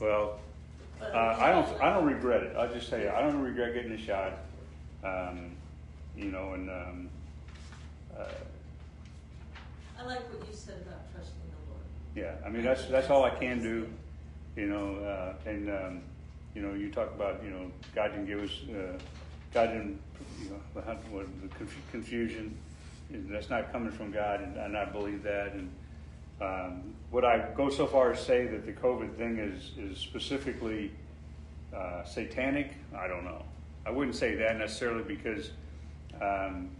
Well, uh, I don't, I don't regret it. I'll just tell you, I don't regret getting the shot. Um, you know, and, um, uh, I like what you said about trusting the Lord. yeah, I mean, that's, that's all I can do, you know, uh, and, um, you know, you talk about, you know, God didn't give us, uh, God didn't, you know, what, what, the conf- confusion, and that's not coming from God, and, and I believe that, and, um, would I go so far as say that the COVID thing is, is specifically, uh, satanic? I don't know. I wouldn't say that necessarily because, um,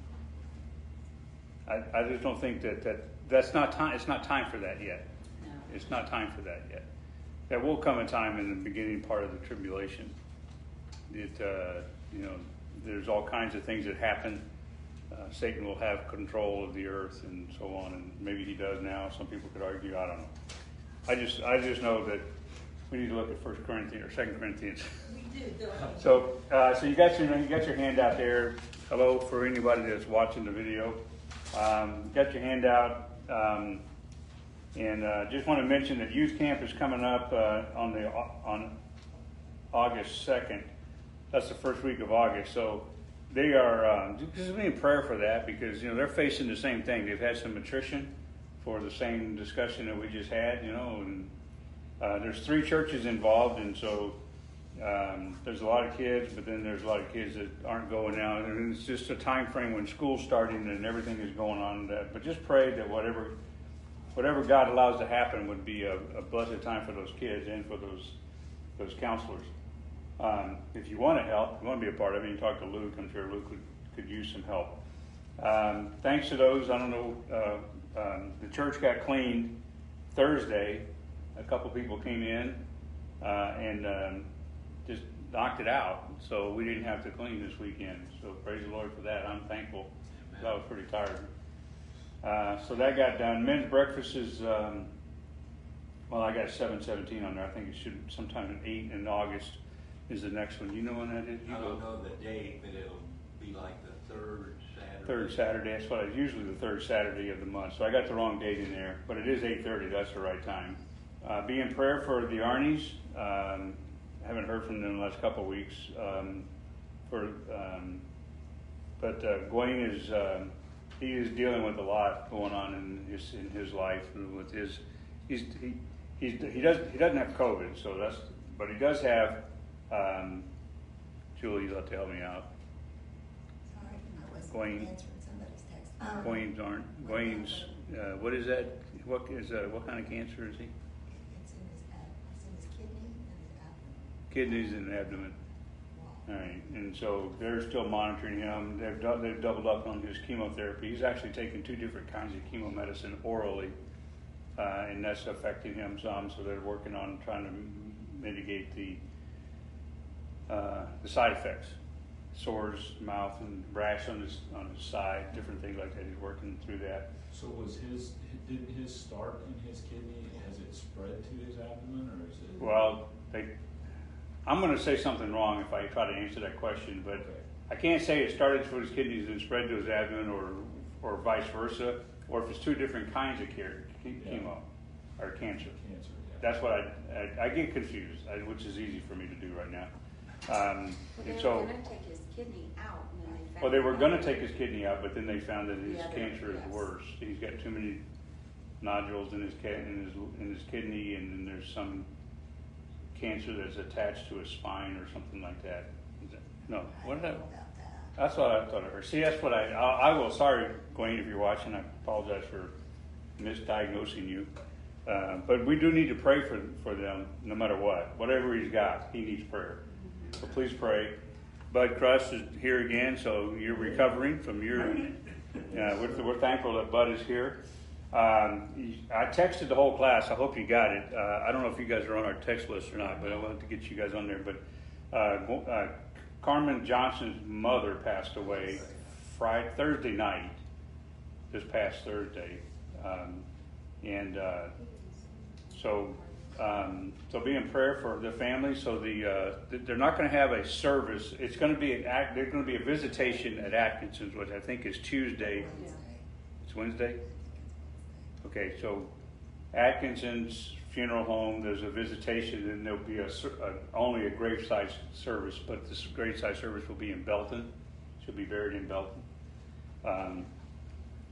I, I just don't think that, that, that's not time, it's not time for that yet. No. It's not time for that yet. There will come a time in the beginning part of the tribulation. It, uh, you know, there's all kinds of things that happen. Uh, Satan will have control of the earth and so on, and maybe he does now. Some people could argue. I don't know. I just, I just know that we need to look at First Corinthians or Second Corinthians. We do. So, uh, so you got your you got your hand out there. Hello for anybody that's watching the video. Um, got your hand out, um, and uh, just want to mention that youth camp is coming up uh, on the on August second. That's the first week of August. So they are um, just be in prayer for that because you know they're facing the same thing. They've had some attrition for the same discussion that we just had. You know, and uh, there's three churches involved, and so um, there's a lot of kids, but then there's a lot of kids that aren't going now, and it's just a time frame when school's starting and everything is going on. That, but just pray that whatever, whatever God allows to happen would be a, a blessed time for those kids and for those those counselors. Um, if you want to help, you want to be a part of it, you talk to Luke. I'm sure Luke would, could use some help. Um, thanks to those, I don't know, uh, um, the church got cleaned Thursday. A couple people came in uh, and um, just knocked it out. So we didn't have to clean this weekend. So praise the Lord for that. I'm thankful. I was pretty tired. Uh, so that got done. Men's breakfast is, um, well, I got 717 on there. I think it should sometime at 8 in August is the next one. You know when that is? You I don't know the date, but it'll be like the third Saturday. Third Saturday. That's what I usually the third Saturday of the month. So I got the wrong date in there, but it is eight thirty. That's the right time. Uh, be in prayer for the Arnies. Um, haven't heard from them in the last couple of weeks. Um, for um, but uh, Gwen is um he is dealing with a lot going on in his in his life and with his he's he he's, he doesn't he doesn't have COVID. So that's but he does have. Um, Julie, you'll have to help me out. Sorry, I wasn't Going- answering somebody's text. Um, aren't. Queens, uh, what is that? What is, uh, what kind of cancer is he? It's in his, ab- it's in his kidney and his abdomen. Kidneys and abdomen. All right, and so they're still monitoring him. They've, dou- they've doubled up on his chemotherapy. He's actually taking two different kinds of chemo medicine orally, uh, and that's affecting him some. So they're working on trying to m- mitigate the uh, the side effects, sores, mouth, and rash on his on his side, different things like that. He's working through that. So was his, did his start in his kidney, has it spread to his abdomen or is it? Well, they, I'm going to say something wrong if I try to answer that question, but I can't say it started from his kidneys and spread to his abdomen or, or vice versa, or if it's two different kinds of care, che- Yeah. chemo or cancer. Cancer, yeah. That's what I, I, I get confused, I, which is easy for me to do right now. Um, Well, they and were so, gonna take his kidney out and then they found. well, they were going to take his kidney out, but then they found that his other- cancer is yes. worse. He's got too many nodules in his in his in his kidney, and then there's some cancer that's attached to his spine or something like that. Is that- No, what did I? That's what I thought of heard. See, that's what I, I, I will, sorry, Gwen, if you're watching, I apologize for misdiagnosing you. Uh, but we do need to pray for, for them no matter what. Whatever he's got, he needs prayer. So please pray. Bud Crust is here again, so you're recovering from your, uh, we're, we're thankful that Bud is here. Um, I texted the whole class. I hope you got it. Uh, I don't know if you guys are on our text list or not, but I wanted to get you guys on there. But uh, uh, Carmen Johnson's mother passed away Friday, Thursday night, this past Thursday, um, and uh, so um, so be in prayer for the family. So the uh, they're not going to have a service. It's going to be an act. There's going to be a visitation at Atkinson's, which I think is Tuesday. Wednesday. It's Wednesday. Okay, so Atkinson's funeral home. There's a visitation, and there'll be a, a only a graveside service, but this graveside service will be in Belton. She'll be buried in Belton. Um,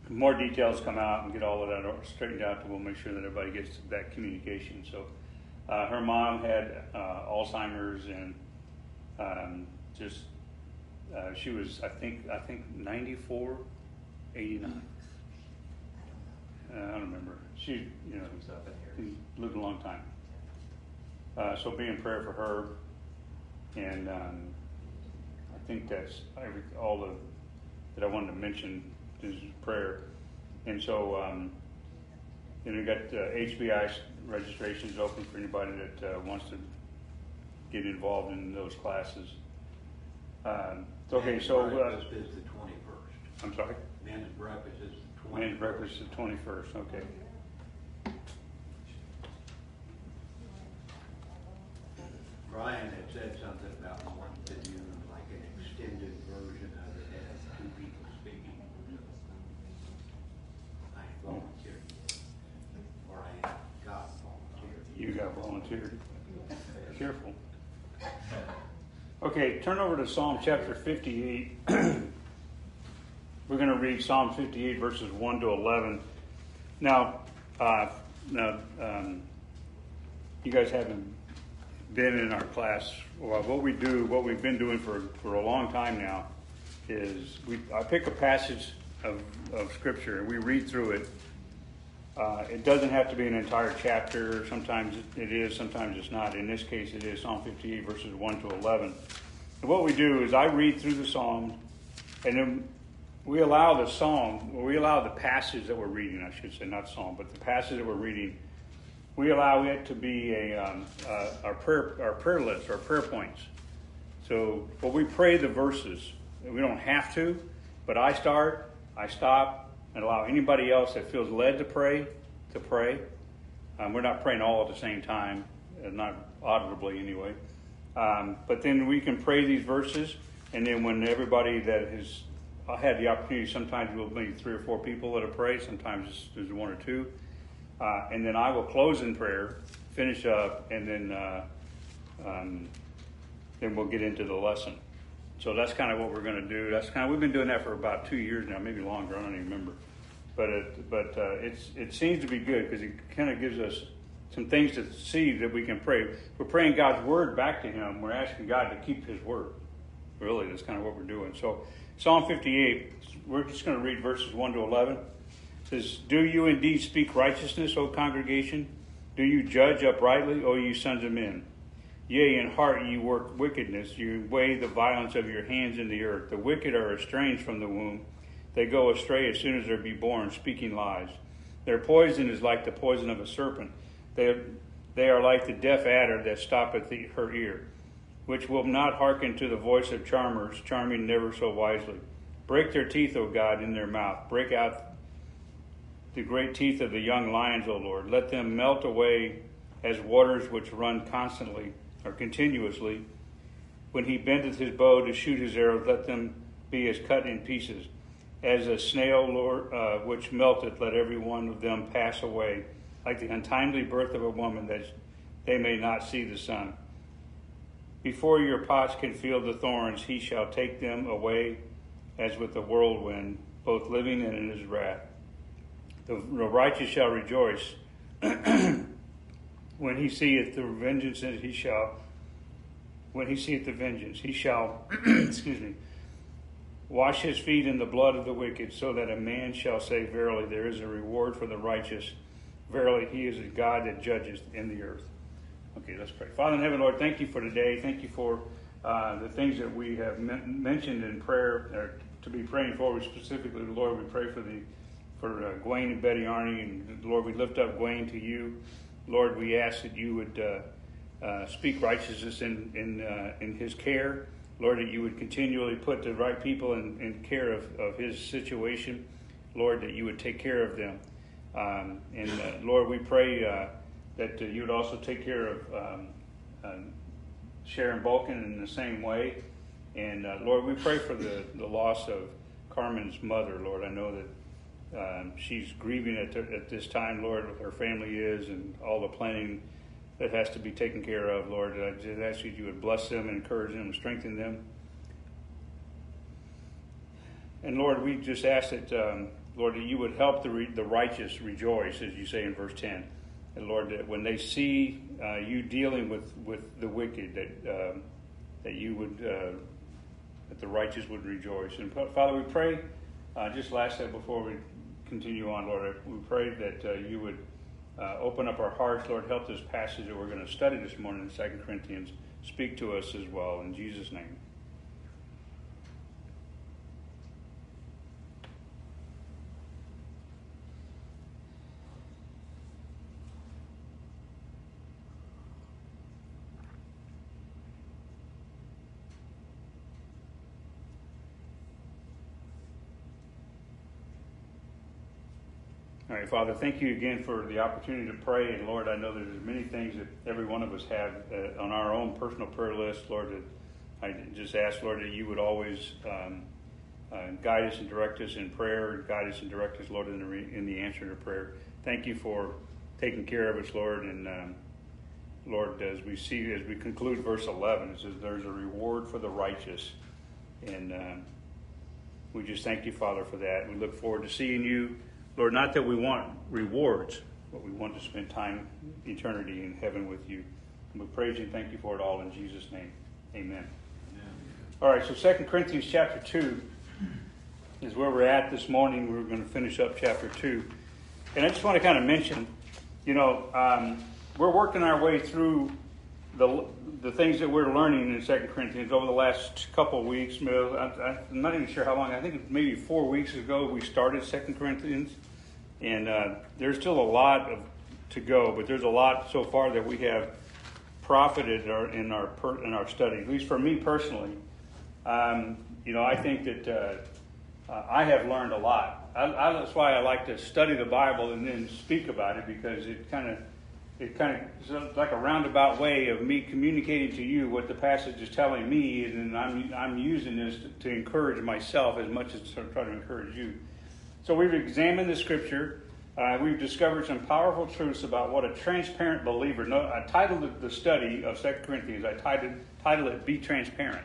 more details come out and get all of that straightened out, we'll make sure that everybody gets that communication. So, uh, her mom had uh, Alzheimer's and um, just uh, she was, I think, I think 94, 89. Uh, I don't remember. She, you know, lived a long time. Uh, so be in prayer for her, and um, I think that's every, all the that I wanted to mention is prayer. And so, um, then we got uh, HBI registrations open for anybody that uh, wants to get involved in those classes. Um, okay, so uh, Breakfast is the twenty-first. I'm sorry. Men's breakfast is the twenty-first. Men's breakfast is the twenty first. Okay. Brian had said something about wanting to do like an extended version of it, have two people speaking. I ain't volunteered yet, or I ain't got volunteered. You got volunteered. Careful. Okay, turn over to Psalm chapter 58. We're going to read Psalm 58 verses 1 to 11. Now, uh, now, um, you guys haven't been in our class. Well, what we do, what we've been doing for, for a long time now, is we I pick a passage of, of scripture and we read through it. Uh, it doesn't have to be an entire chapter. Sometimes it is, sometimes it's not. In this case, it is Psalm 58 verses 1 to 11. And what we do is I read through the Psalms, and then we allow the psalm, or we allow the passage that we're reading, I should say, not psalm, but the passage that we're reading, we allow it to be a um, uh, our prayer our prayer list, our prayer points. So, well, we pray the verses. We don't have to, but I start, I stop, and allow anybody else that feels led to pray to pray. Um, we're not praying all at the same time, uh, not audibly anyway. Um, but then we can pray these verses, and then when everybody that has had the opportunity. Sometimes we'll be three or four people that'll pray. Sometimes there's one or two, uh, and then I will close in prayer, finish up, and then uh, um, then we'll get into the lesson. So that's kind of what we're going to do. That's kind of we've been doing that for about two years now, maybe longer. I don't even remember, but it, but uh, it's it seems to be good because it kind of gives us some things to see that we can pray. We're praying God's word back to Him. We're asking God to keep His word. Really, that's kind of what we're doing. So. Psalm 58, we're just going to read verses 1 to 11. It says, Do you indeed speak righteousness, O congregation? Do you judge uprightly, O you sons of men? Yea, in heart ye work wickedness. You weigh the violence of your hands in the earth. The wicked are estranged from the womb. They go astray as soon as they be born, speaking lies. Their poison is like the poison of a serpent. They, they are like the deaf adder that stoppeth the, her ear which will not hearken to the voice of charmers, charming never so wisely. Break their teeth, O God, in their mouth. Break out the great teeth of the young lions, O Lord. Let them melt away as waters which run constantly or continuously. When he bendeth his bow to shoot his arrows, let them be as cut in pieces. As a snail, Lord, uh, which melteth, let every one of them pass away, like the untimely birth of a woman, that they may not see the sun. Before your pots can feel the thorns, he shall take them away as with a whirlwind, both living and in his wrath. The, the righteous shall rejoice when he seeth the vengeance, he shall, when he seeth the vengeance, he shall, excuse me, wash his feet in the blood of the wicked, so that a man shall say, Verily, there is a reward for the righteous. Verily, he is a God that judges in the earth. Okay, let's pray. Father in heaven, Lord, thank you for today. Thank you for uh, the things that we have men- mentioned in prayer, or to be praying for. Specifically, Lord, we pray for the for uh, Gwen and Betty Arnie, and Lord, we lift up Gwen to you. Lord, we ask that you would uh, uh speak righteousness in in uh, in his care. Lord, that you would continually put the right people in, in care of, of his situation. Lord, that you would take care of them. Um, and uh, Lord, we pray that uh, you would also take care of um, uh, Sharon Balkan in the same way. And uh, Lord, we pray for the, the loss of Carmen's mother, Lord. I know that um, she's grieving at, the, at this time, Lord, with her family is and all the planning that has to be taken care of, Lord. I just ask you, you would bless them, and encourage them, strengthen them. And Lord, we just ask that, um, Lord, that you would help the, re- the righteous rejoice, as you say in verse 10. And Lord, that when they see uh, you dealing with, with the wicked, that, um, that you would, uh, that the righteous would rejoice. And Father, we pray, uh, just last that before we continue on, Lord, we pray that uh, you would uh, open up our hearts, Lord, help this passage that we're going to study this morning in 2 Corinthians. Speak to us as well. In Jesus' name. Father, thank you again for the opportunity to pray. And Lord, I know there's many things that every one of us have uh, on our own personal prayer list. Lord, that I just ask, Lord, that you would always um, uh, guide us and direct us in prayer, guide us and direct us, Lord, in the, re- in the answer to prayer. Thank you for taking care of us, Lord. And um, Lord, as we see, as we conclude verse 11, it says, There's a reward for the righteous. And um, we just thank you, Father, for that. We look forward to seeing you. Lord, not that we want rewards, but we want to spend time, eternity in heaven with you. And we praise you and thank you for it all in Jesus' name. Amen. All right, so 2 Corinthians chapter 2 is where we're at this morning. We're going to finish up chapter 2. And I just want to kind of mention, you know, um, we're working our way through the, the things that we're learning in 2 Corinthians over the last couple of weeks. I, am not even sure how long. I think maybe four weeks ago we started 2 Corinthians. And uh, there's still a lot of, to go, but there's a lot so far that we have profited our, in our per, in our study. At least for me personally, um, you know, I think that uh, I have learned a lot. I, I, that's why I like to study the Bible and then speak about it because it kind of it kind of like a roundabout way of me communicating to you what the passage is telling me, and I'm I'm using this to, to encourage myself as much as to try to encourage you. So we've examined the scripture. Uh, we've discovered some powerful truths about what a transparent believer. No, I titled the study of 2 Corinthians. I titled titled it "Be Transparent."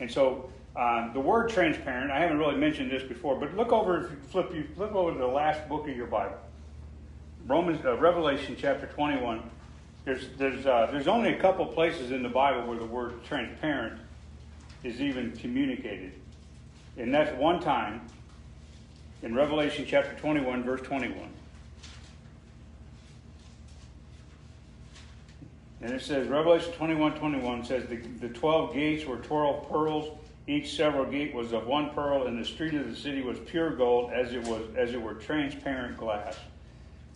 And so um, the word transparent. I haven't really mentioned this before, but look over flip you flip over to the last book of your Bible, Romans uh, Revelation chapter 21. There's there's uh, there's only a couple places in the Bible where the word transparent is even communicated, and that's one time in Revelation chapter 21, verse 21. And it says, Revelation 21, 21 says, the, the 12 gates were 12 pearls. Each several gate was of one pearl, and the street of the city was pure gold, as it was as it were transparent glass.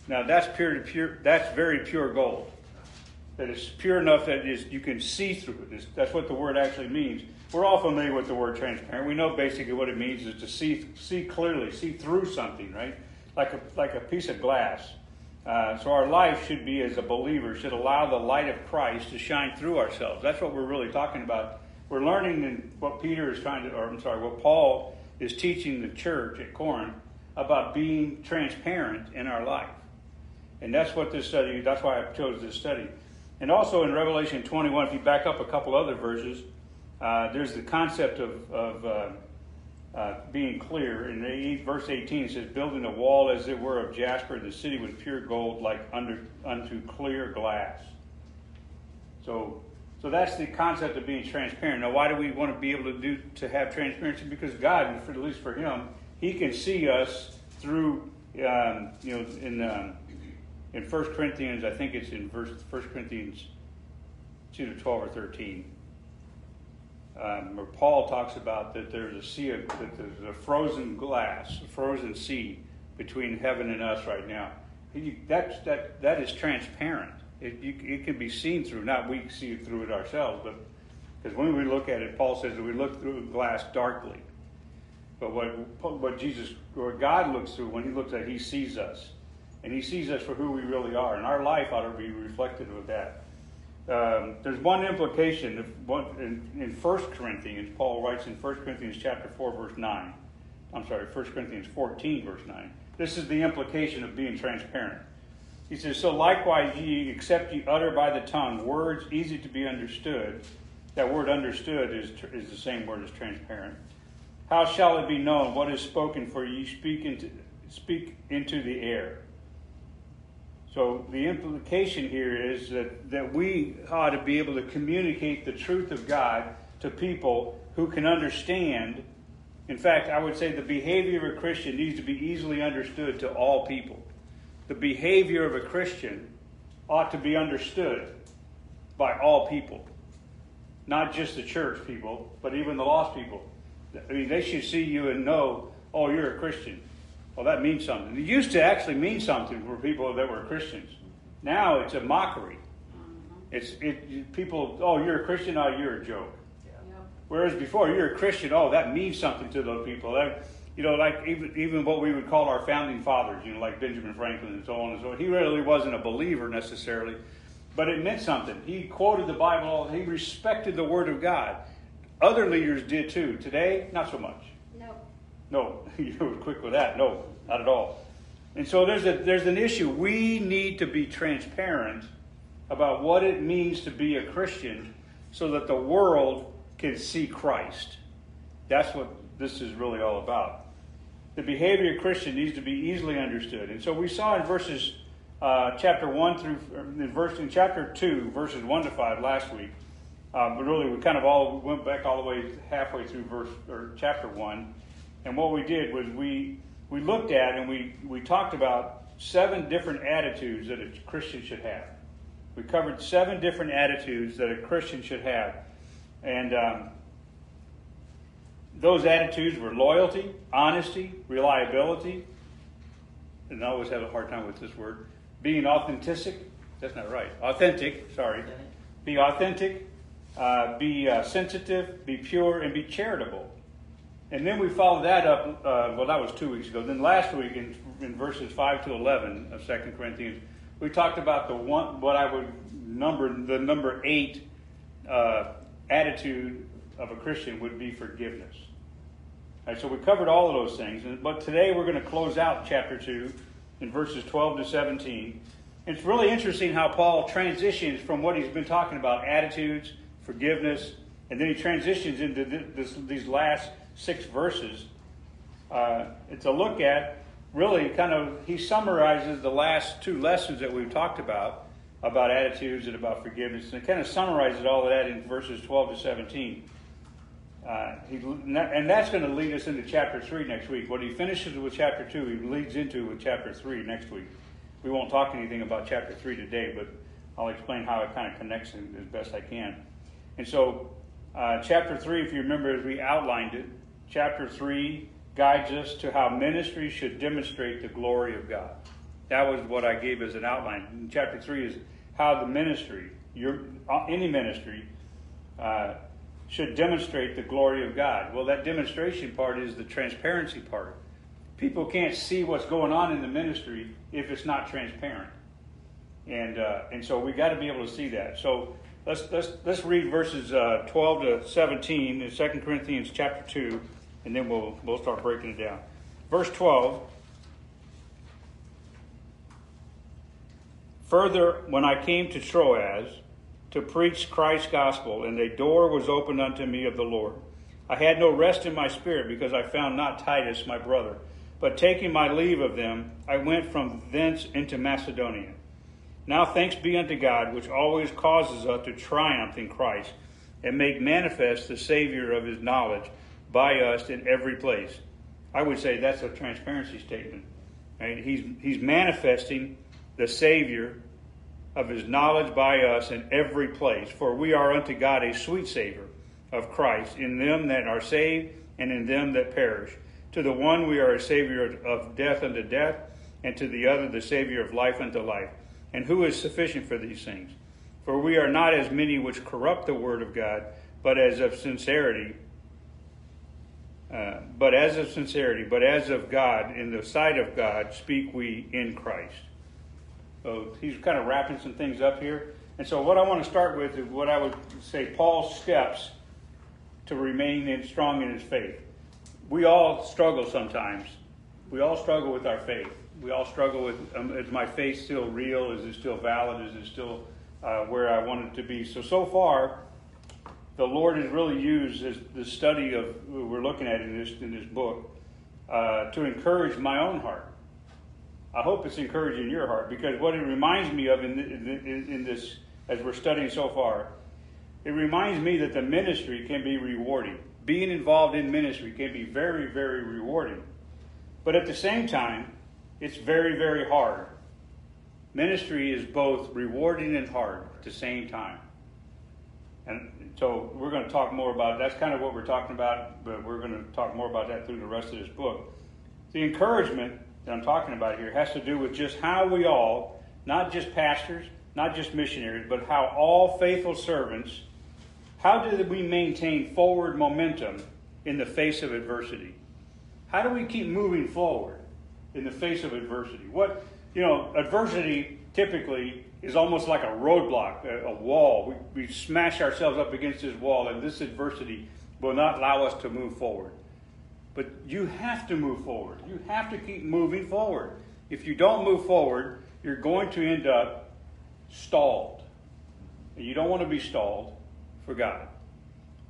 Now that's pure, pure. That's very pure gold. That is pure enough that is you can see through it. That's what the word actually means. We're all familiar with the word transparent. We know basically what it means is to see see clearly, see through something, right? Like a like a piece of glass. Uh, so our life should be, as a believer, should allow the light of Christ to shine through ourselves. That's what we're really talking about. We're learning in what Peter is trying to, or I'm sorry, what Paul is teaching the church at Corinth about being transparent in our life. And that's what this study, that's why I chose this study. And also in Revelation 21, if you back up a couple other verses, uh, there's the concept of, of uh, uh, being clear. In verse 18, it says, Building a wall as it were of jasper, the city with pure gold, like under, unto clear glass. So, so that's the concept of being transparent. Now, why do we want to be able to do to have transparency? Because God, for, at least for Him, He can see us through. Um, you know, in um, in 1 Corinthians, I think it's in verse 1 Corinthians 2 to 12 or 13 um, where Paul talks about that there's a sea of, that there's a frozen glass, a frozen sea between heaven and us right now. He, that's, that, that is transparent. It, you, it can be seen through, not we see through it ourselves, but because when we look at it, Paul says that we look through glass darkly. But what, what Jesus, or God looks through, when he looks at it, he sees us. And he sees us for who we really are. And our life ought to be reflective of that. Um, there's one implication one, in, in 1 Corinthians, Paul writes in 1 Corinthians chapter 4, verse 9. I'm sorry, 1 Corinthians 14, verse 9. This is the implication of being transparent. He says, So likewise ye, except ye utter by the tongue words easy to be understood. That word understood is, is the same word as transparent. How shall it be known what is spoken, for ye speak into, speak into the air? So the implication here is that, that we ought to be able to communicate the truth of God to people who can understand. In fact, I would say the behavior of a Christian needs to be easily understood to all people. The behavior of a Christian ought to be understood by all people. Not just the church people, but even the lost people. I mean, they should see you and know, oh, you're a Christian. Well, that means something. It used to actually mean something for people that were Christians. Now it's a mockery. It's it people. Oh, you're a Christian. Oh, you're a joke. Whereas before, you're a Christian. Oh, that means something to those people. That, you know, like even even what we would call our founding fathers. You know, like Benjamin Franklin and so on and so on. He really wasn't a believer necessarily, but it meant something. He quoted the Bible. He respected the Word of God. Other leaders did too. Today, not so much. No. You were quick with that. No, not at all. And so there's a there's an issue. We need to be transparent about what it means to be a Christian, so that the world can see Christ. That's what this is really all about. The behavior of Christian needs to be easily understood, and so we saw in verses uh, chapter one through in verse in chapter two, verses one to five last week. Um, but really, we kind of all went back all the way halfway through verse or chapter one, and what we did was we we looked at and we we talked about seven different attitudes that a Christian should have. We covered seven different attitudes that a Christian should have, and um, those attitudes were loyalty, honesty, reliability. And I always have a hard time with this word. Being authentic. That's not right. Authentic. Sorry. Be authentic. Uh, be uh, sensitive. Be pure, and be charitable. And then we followed that up. Uh, well, that was two weeks ago. Then last week, in, in verses five to eleven of Second Corinthians, we talked about the one what I would number the number eight uh, attitude of a Christian would be forgiveness. All right, so we covered all of those things, but today we're going to close out chapter two in verses twelve to seventeen. It's really interesting how Paul transitions from what he's been talking about attitudes, forgiveness, and then he transitions into this, these last six verses. Uh, it's a look at really kind of he summarizes the last two lessons that we've talked about about attitudes and about forgiveness and it kind of summarizes all of that in verses 12 to 17 uh, he, and that's going to lead us into chapter 3 next week. What he finishes with chapter 2 he leads into with chapter 3 next week. We won't talk anything about chapter 3 today but i'll explain how it kind of connects as best i can. And so uh, chapter 3 if you remember as we outlined it chapter 3 guides us to how ministry should demonstrate the glory of God. That was what I gave as an outline. Chapter 3 is how the ministry, your, uh, any ministry, uh, should demonstrate the glory of God. Well, that demonstration part is the transparency part. People can't see what's going on in the ministry if it's not transparent. And, uh, and so we've got to be able to see that. So let's, let's, let's read verses uh, 12 to 17 in 2 Corinthians chapter 2 and then we'll, we'll start breaking it down. Verse 12 Further, when I came to Troas to preach Christ's gospel, and a door was opened unto me of the Lord, I had no rest in my spirit because I found not Titus my brother. But taking my leave of them, I went from thence into Macedonia. Now thanks be unto God, which always causes us to triumph in Christ, and make manifest the Savior of his knowledge by us in every place. I would say that's a transparency statement. He's, he's manifesting the Savior of his knowledge by us in every place. For we are unto God a sweet Savior of Christ in them that are saved and in them that perish. To the one we are a Savior of death unto death, and to the other the Savior of life unto life. And who is sufficient for these things? For we are not as many which corrupt the word of God, but as of sincerity uh, but as of sincerity, but as of God, in the sight of God, speak we in Christ. So he's kind of wrapping some things up here. And so what I want to start with is what I would say Paul's steps to remain in, strong in his faith. we all struggle sometimes. We all struggle with our faith. We all struggle with um, is my faith still real? Is it still valid? Is it still uh, where I want it to be? So, so far, the Lord has really used this, the study of we're looking at in this in this book uh, to encourage my own heart. I hope it's encouraging your heart because what it reminds me of in, in, in this as we're studying so far, it reminds me that the ministry can be rewarding. Being involved in ministry can be very, very rewarding. But at the same time, it's very, very hard. Ministry is both rewarding and hard at the same time. And so we're going to talk more about. That's kind of what we're talking about, but we're going to talk more about that through the rest of this book. The encouragement that I'm talking about here has to do with just how we all, not just pastors, not just missionaries, but how all faithful servants, how do we maintain forward momentum in the face of adversity? How do we keep moving forward in the face of adversity? What, you know, adversity typically is almost like a roadblock, a, a wall. We, we smash ourselves up against this wall, and this adversity will not allow us to move forward. But you have to move forward. You have to keep moving forward. If you don't move forward, you're going to end up stalled. And you don't want to be stalled for God.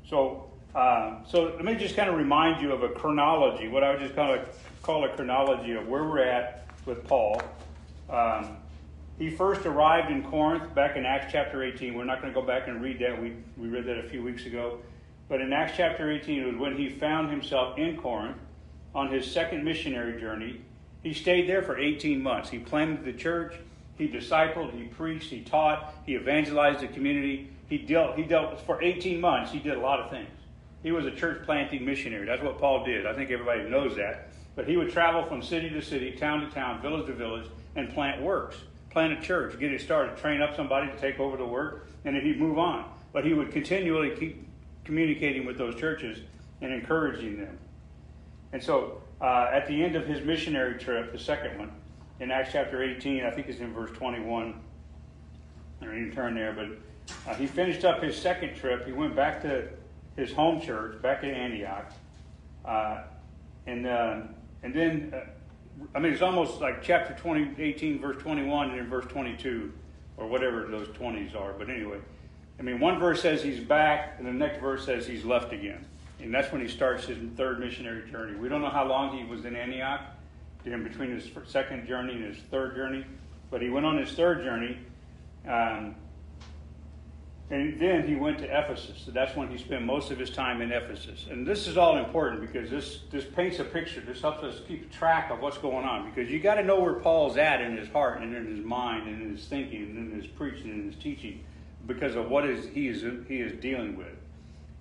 So, um, so let me just kind of remind you of a chronology, what I would just kind of call a chronology of where we're at with Paul. Um, he first arrived in Corinth back in Acts chapter 18. We're not going to go back and read that. We, we read that a few weeks ago. But in Acts chapter 18, it was when he found himself in Corinth on his second missionary journey. He stayed there for 18 months. He planted the church, he discipled, he preached, he taught, he evangelized the community. He dealt, he dealt for 18 months, he did a lot of things. He was a church planting missionary. That's what Paul did. I think everybody knows that. But he would travel from city to city, town to town, village to village, and plant works. Plant a church, get it started, train up somebody to take over the work, and then he'd move on. But he would continually keep communicating with those churches and encouraging them. And so uh, at the end of his missionary trip, the second one, in Acts chapter 18, I think it's in verse 21. I don't even turn there, but uh, he finished up his second trip. He went back to his home church, back to Antioch. Uh, and, uh, and then, uh, I mean, it's almost like chapter 20, 18, verse 21, and then verse 22, or whatever those 20s are. But anyway, I mean, one verse says he's back, and the next verse says he's left again. And that's when he starts his third missionary journey. We don't know how long he was in Antioch, in between his second journey and his third journey, but he went on his third journey. Um, and then he went to Ephesus. So that's when he spent most of his time in Ephesus. And this is all important because this, this paints a picture. This helps us keep track of what's going on. Because you got to know where Paul's at in his heart and in his mind and in his thinking and in his preaching and his teaching because of what is he is he is dealing with.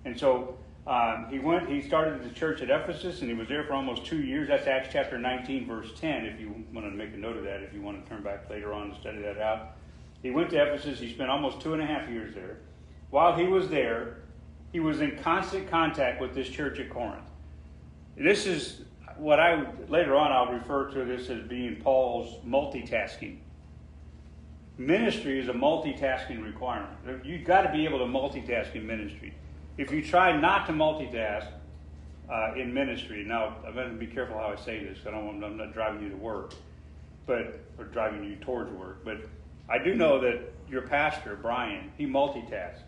And so um, he went. He started the church at Ephesus, and he was there for almost two years. That's Acts chapter 19, verse 10. If you want to make a note of that, if you want to turn back later on and study that out. He went to Ephesus. He spent almost two and a half years there. While he was there, he was in constant contact with this church at Corinth. This is what I later on I'll refer to this as being Paul's multitasking. Ministry is a multitasking requirement. You've got to be able to multitask in ministry. If you try not to multitask uh, in ministry, now I'm going to be careful how I say this. I don't I'm not driving you to work, but or driving you towards work. But I do know that your pastor Brian he multitasks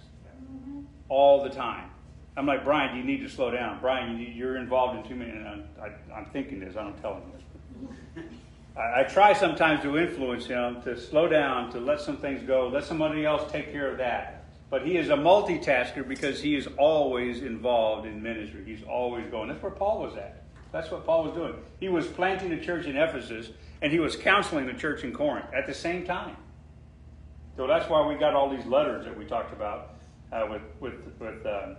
all the time. I'm like Brian, you need to slow down. Brian, you are involved in too many. And I'm, I, am thinking this. I don't tell him this. I, I try sometimes to influence him to slow down, to let some things go, let somebody else take care of that. But he is a multitasker because he is always involved in ministry. He's always going. That's where Paul was at. That's what Paul was doing. He was planting a church in Ephesus and he was counseling the church in Corinth at the same time. So that's why we got all these letters that we talked about uh, with with with uh,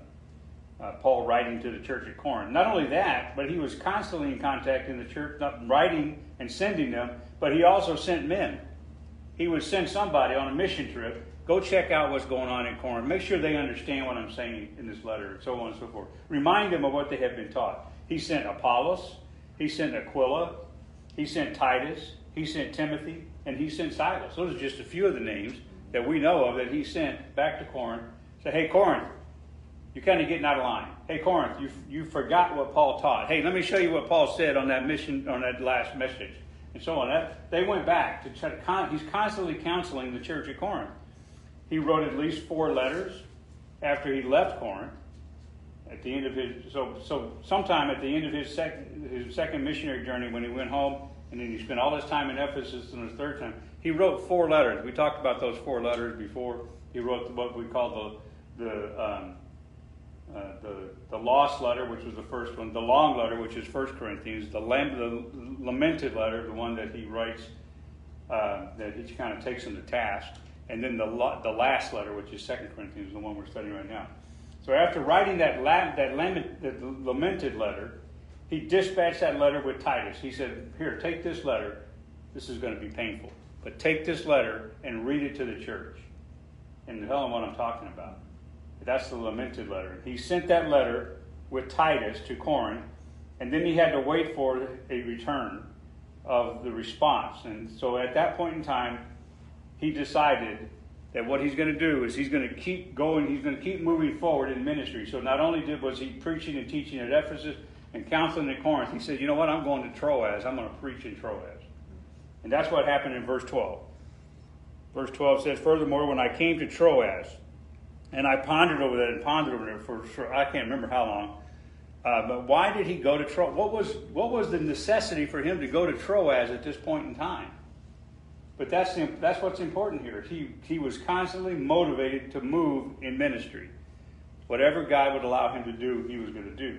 uh, Paul writing to the church at Corinth. Not only that, but he was constantly in contact in the church, not writing and sending them, but he also sent men. He would send somebody on a mission trip, go check out what's going on in Corinth, make sure they understand what I'm saying in this letter, and so on and so forth. Remind them of what they have been taught. He sent Apollos, he sent Aquila, he sent Titus, he sent Timothy, and he sent Silas. Those are just a few of the names that we know of that he sent back to Corinth. Say, hey, Corinth, you're kind of getting out of line. Hey, Corinth, you, you forgot what Paul taught. Hey, let me show you what Paul said on that mission, on that last message, and so on. That, they went back to try to, con- he's constantly counseling the church at Corinth. He wrote at least four letters after he left Corinth. At the end of his, so, so sometime at the end of his second, his second missionary journey, when he went home, and then he spent all his time in Ephesus and his third time, he wrote four letters. We talked about those four letters before. He wrote what we call the, the um, uh, the, the lost letter, which was the first one, the long letter, which is First Corinthians, the, lam- the lamented letter, the one that he writes, uh, that he kind of takes him to task, and then the, the last letter, which is Second Corinthians, the one we're studying right now. So after writing that, la- that, that lamented letter, he dispatched that letter with Titus. He said, Here, take this letter. This is going to be painful. But take this letter and read it to the church. And tell them what I'm talking about. That's the lamented letter. He sent that letter with Titus to Corinth, and then he had to wait for a return of the response. And so at that point in time, he decided that what he's going to do is he's going to keep going, he's going to keep moving forward in ministry. So not only did was he preaching and teaching at Ephesus and counseling at Corinth, he said, "You know what? I'm going to Troas. I'm going to preach in Troas." And that's what happened in verse 12. Verse 12 says, "Furthermore, when I came to Troas, and I pondered over that and pondered over it for, for I can't remember how long. Uh, but why did he go to Troas? What was what was the necessity for him to go to Troas at this point in time? But that's the, that's what's important here. He he was constantly motivated to move in ministry. Whatever God would allow him to do, he was going to do.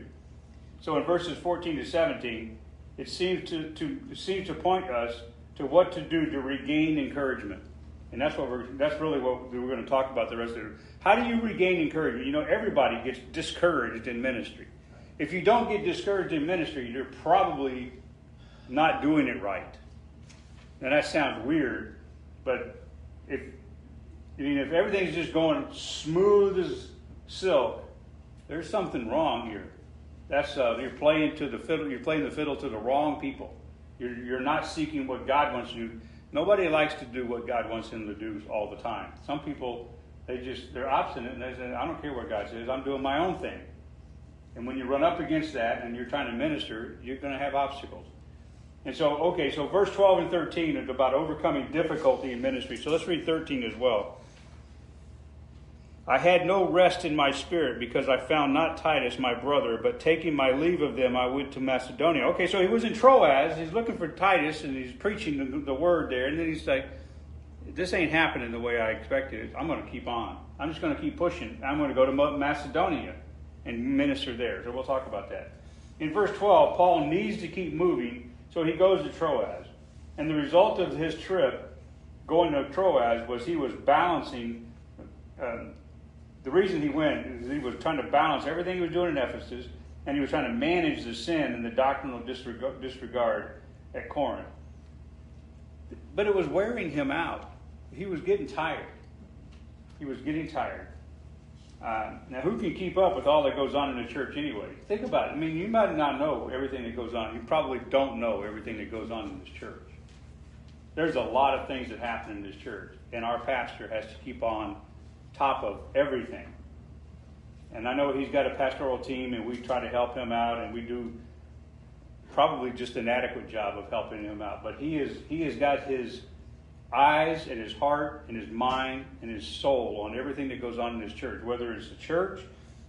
So in verses 14 to 17, it seems to, to it seems to point us to what to do to regain encouragement. And that's what we're that's really what we're going to talk about the rest of it. How do you regain encouragement? You know, everybody gets discouraged in ministry. If you don't get discouraged in ministry, you're probably not doing it right. Now that sounds weird, but if I mean if everything's just going smooth as silk, there's something wrong here. That's uh, you're playing to the fiddle. You're playing the fiddle to the wrong people. You're, you're not seeking what God wants you. Nobody likes to do what God wants them to do all the time. Some people, they just, they're obstinate and they say, I don't care what God says, I'm doing my own thing. And when you run up against that and you're trying to minister, you're going to have obstacles. And so, okay, so verse 12 and 13 is about overcoming difficulty in ministry. So let's read 13 as well. I had no rest in my spirit because I found not Titus my brother, but taking my leave of them, I went to Macedonia. Okay, so he was in Troas. He's looking for Titus and he's preaching the, the word there. And then he's like, This ain't happening the way I expected it. I'm going to keep on. I'm just going to keep pushing. I'm going to go to Macedonia and minister there. So we'll talk about that. In verse 12, Paul needs to keep moving, so he goes to Troas. And the result of his trip going to Troas was he was balancing. Um, the reason he went is he was trying to balance everything he was doing in Ephesus, and he was trying to manage the sin and the doctrinal disregard at Corinth. But it was wearing him out. He was getting tired. He was getting tired. Uh, now, who can keep up with all that goes on in the church anyway? Think about it. I mean, you might not know everything that goes on. You probably don't know everything that goes on in this church. There's a lot of things that happen in this church, and our pastor has to keep on top of everything. And I know he's got a pastoral team, and we try to help him out, and we do probably just an adequate job of helping him out. But he is he has got his eyes and his heart and his mind and his soul on everything that goes on in his church, whether it's the church,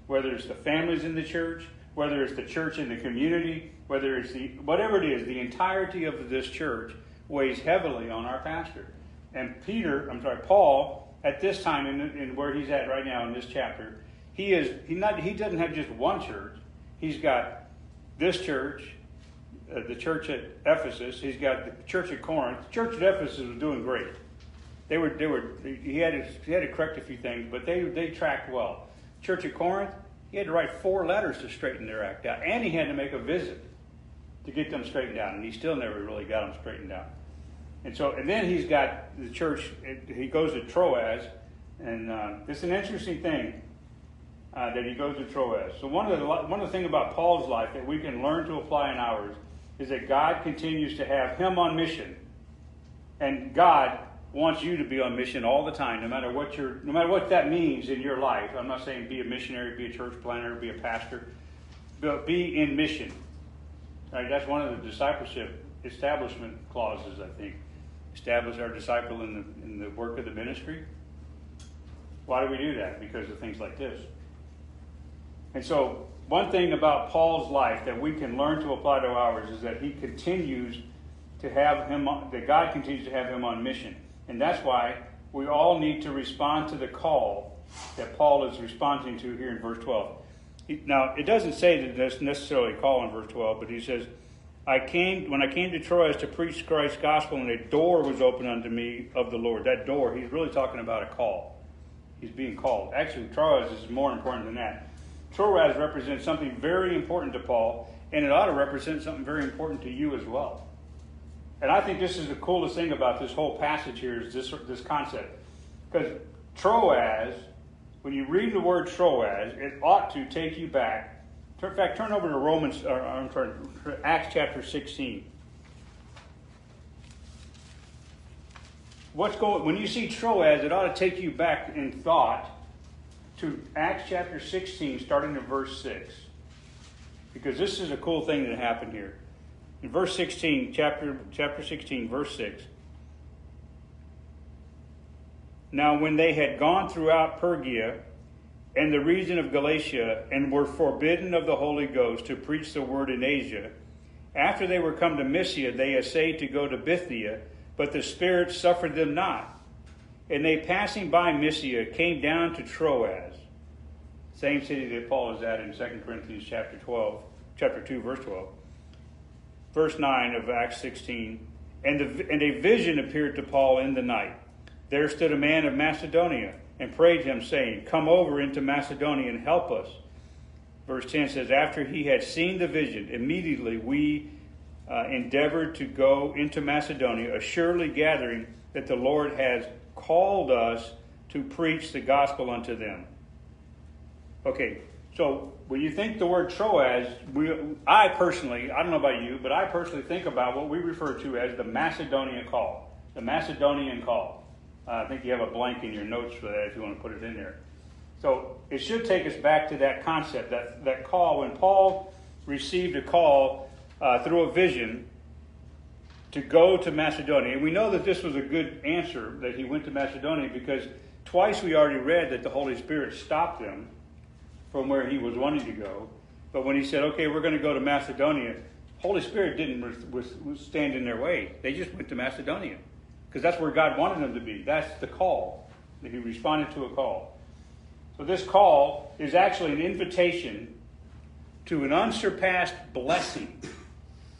whether it's the families in the church, whether it's the church in the community, whether it's the whatever it is, the entirety of this church weighs heavily on our pastor. And Peter, I'm sorry, Paul, at this time in, in where he's at right now in this chapter, he is he not he doesn't have just one church. He's got this church, uh, the church at Ephesus. He's got the church at Corinth. The church at Ephesus was doing great. They were they were he had to, he had to correct a few things, but they they tracked well. Church at Corinth, he had to write four letters to straighten their act out, and he had to make a visit to get them straightened out, and he still never really got them straightened out. And so, and then he's got the church. He goes to Troas, and uh, it's an interesting thing uh, that he goes to Troas. So one of the one of the things about Paul's life that we can learn to apply in ours is that God continues to have him on mission, and God wants you to be on mission all the time, no matter what your, no matter what that means in your life. I'm not saying be a missionary, be a church planner, be a pastor, but be in mission. That's one of the discipleship establishment clauses, I think. Establish our disciple in the, in the work of the ministry. Why do we do that? Because of things like this. And so, one thing about Paul's life that we can learn to apply to ours is that he continues to have him, that God continues to have him on mission. And that's why we all need to respond to the call that Paul is responding to here in verse 12. Now, it doesn't say that that's necessarily a call in verse 12, but he says, I came when I came to Troas to preach Christ's gospel, and a door was opened unto me of the Lord. That door, he's really talking about a call. He's being called. Actually, Troas is more important than that. Troas represents something very important to Paul, and it ought to represent something very important to you as well. And I think this is the coolest thing about this whole passage here is this, this concept. Because Troas, when you read the word Troas, it ought to take you back. In fact, turn over to Romans, or, I'm sorry, Acts chapter 16. What's going when you see Troas, it ought to take you back in thought to Acts chapter 16, starting at verse 6. Because this is a cool thing that happened here. In verse 16, chapter, chapter 16, verse 6. Now, when they had gone throughout Phrygia and the region of Galatia and were forbidden of the Holy Ghost to preach the word in Asia, after they were come to Mysia, they essayed to go to Bithynia, but the Spirit suffered them not. And they, passing by Mysia, came down to Troas, same city that Paul is at in 2 Corinthians chapter 12, chapter 2, verse 12 verse 9 of Acts 16. And, the, and a vision appeared to Paul in the night. There stood a man of Macedonia and prayed him, saying, Come over into Macedonia and help us. Verse 10 says, After he had seen the vision, immediately we uh, endeavored to go into Macedonia, assuredly gathering that the Lord has called us to preach the gospel unto them. Okay, so when you think the word Troas, we, I personally, I don't know about you, but I personally think about what we refer to as the Macedonian call, the Macedonian call. Uh, I think you have a blank in your notes for that if you want to put it in there. So it should take us back to that concept, that, that call. When Paul received a call uh, through a vision to go to Macedonia, and we know that this was a good answer that he went to Macedonia because twice we already read that the Holy Spirit stopped him from where he was wanting to go. But when he said, okay, we're going to go to Macedonia, Holy Spirit didn't stand in their way. They just went to Macedonia because that's where God wanted them to be. That's the call. That he responded to a call. So this call is actually an invitation to an unsurpassed blessing.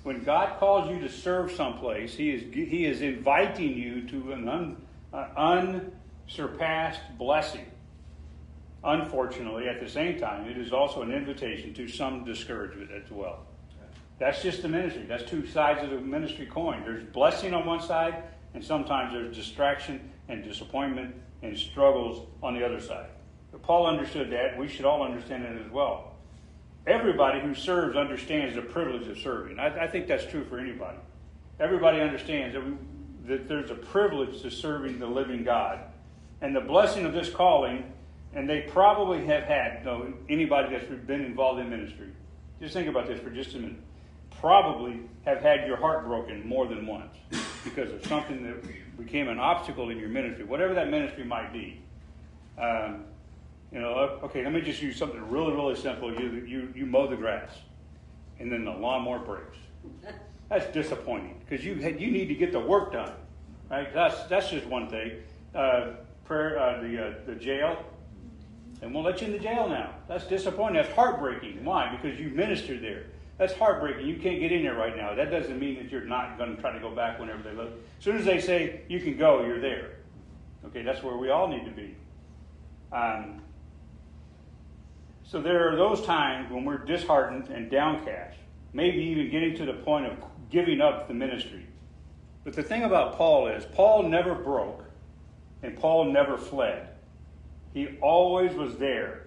When God calls you to serve someplace, He is He is inviting you to an un, uh, unsurpassed blessing. Unfortunately, at the same time, it is also an invitation to some discouragement as well. That's just the ministry. That's two sides of the ministry coin. There's blessing on one side, and sometimes there's distraction and disappointment and struggles on the other side. But Paul understood that. We should all understand it as well. Everybody who serves understands the privilege of serving. I, I think that's true for anybody. Everybody understands that, we, that there's a privilege to serving the living God. And the blessing of this calling and they probably have had, though, anybody that's been involved in ministry, just think about this for just a minute, probably have had your heart broken more than once because of something that became an obstacle in your ministry, whatever that ministry might be. Um, you know, okay, let me just use something really, really simple. You, you, you mow the grass, and then the lawnmower breaks. That's disappointing because you, you need to get the work done, right? That's, that's just one thing. Uh, prayer, uh, the, uh, the jail, and won't let you in the jail now. That's disappointing. That's heartbreaking. Why? Because you ministered there. That's heartbreaking. You can't get in there right now. That doesn't mean that you're not going to try to go back whenever they look. As soon as they say you can go, you're there. Okay, that's where we all need to be. Um, so there are those times when we're disheartened and downcast, maybe even getting to the point of giving up the ministry. But the thing about Paul is, Paul never broke and Paul never fled. He always was there.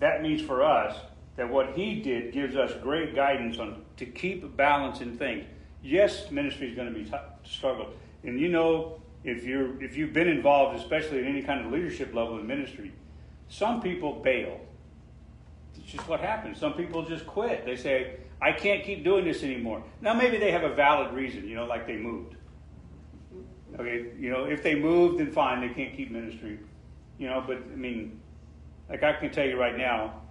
That means for us that what he did gives us great guidance on to keep balance in things. Yes, ministry is going to be t- struggle, and you know if you're if you've been involved, especially at any kind of leadership level in ministry, some people bail. It's just what happens. Some people just quit. They say, "I can't keep doing this anymore." Now, maybe they have a valid reason, you know, like they moved. Okay, you know, if they moved, then fine, they can't keep ministry. You know, but I mean, like I can tell you right now,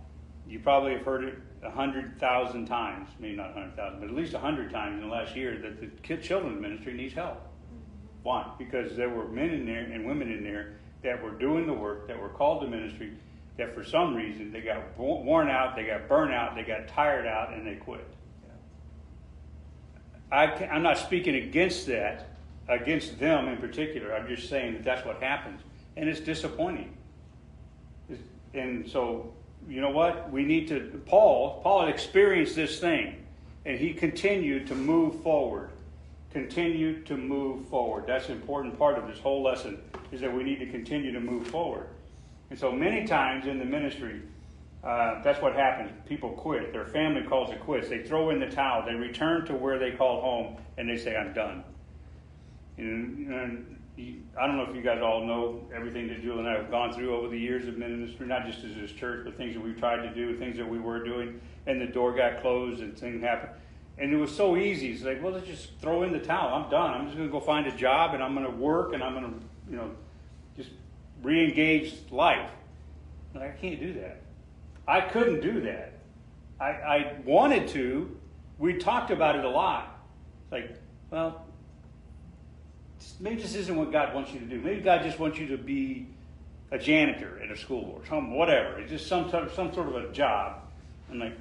you probably have heard it a hundred thousand times, maybe not a hundred thousand, but at least a hundred times in the last year that the kid children's ministry needs help. Mm-hmm. Why? Because there were men in there and women in there that were doing the work, that were called to ministry, that for some reason they got worn out, they got burnt out, they got tired out, and they quit. I can, I'm not speaking against that, against them in particular. I'm just saying that that's what happens, and it's disappointing. It's- And so, you know what? We need to. Paul, Paul had experienced this thing, and he continued to move forward. Continue to move forward. That's an important part of this whole lesson. Is that we need to continue to move forward. And so many times in the ministry, uh, that's what happens. People quit. Their family calls it quits. They throw in the towel. They return to where they call home, and they say, "I'm done." And, and you, I don't know if you guys all know everything that Julie and I have gone through over the years of ministry, not just as this church, but things that we've tried to do, things that we were doing, and the door got closed and things happened. And it was so easy. It's like, well, let's just throw in the towel. I'm done. I'm just going to go find a job, and I'm going to work, and I'm going to, you know, just re-engage life. Like, I can't do that. I couldn't do that. I, I wanted to. We talked about it a lot. It's like, well, maybe this isn't what God wants you to do. Maybe God just wants you to be a janitor at a school or some whatever. It's just some sort of, some sort of a job. I'm like,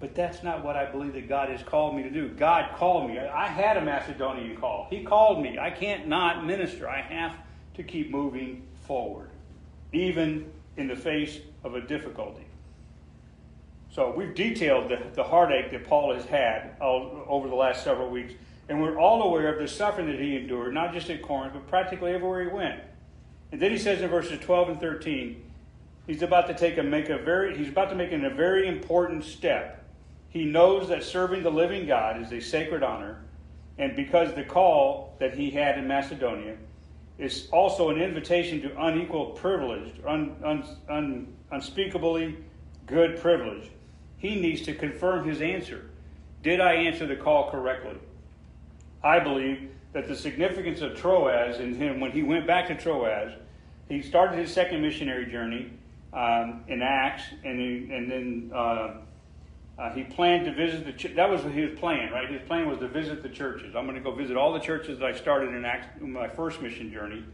but that's not what I believe that God has called me to do. God called me. I had a Macedonian call. He called me. I can't not minister. I have to keep moving forward, even in the face of a difficulty. So we've detailed the, the heartache that Paul has had all, over the last several weeks, and we're all aware of the suffering that he endured, not just at Corinth, but practically everywhere he went. And then he says in verses 12 and 13, he's about to take a make a very he's about to make a very important step. He knows that serving the living God is a sacred honor, and because the call that he had in Macedonia is also an invitation to unequal privilege, un, un, un, unspeakably good privilege. He needs to confirm his answer. Did I answer the call correctly? I believe that the significance of Troas in him, when he went back to Troas, he started his second missionary journey um, in Acts, and, he, and then uh, uh, he planned to visit the. Ch- that was his plan, right? His plan was to visit the churches. I'm going to go visit all the churches that I started in Acts, my first mission journey.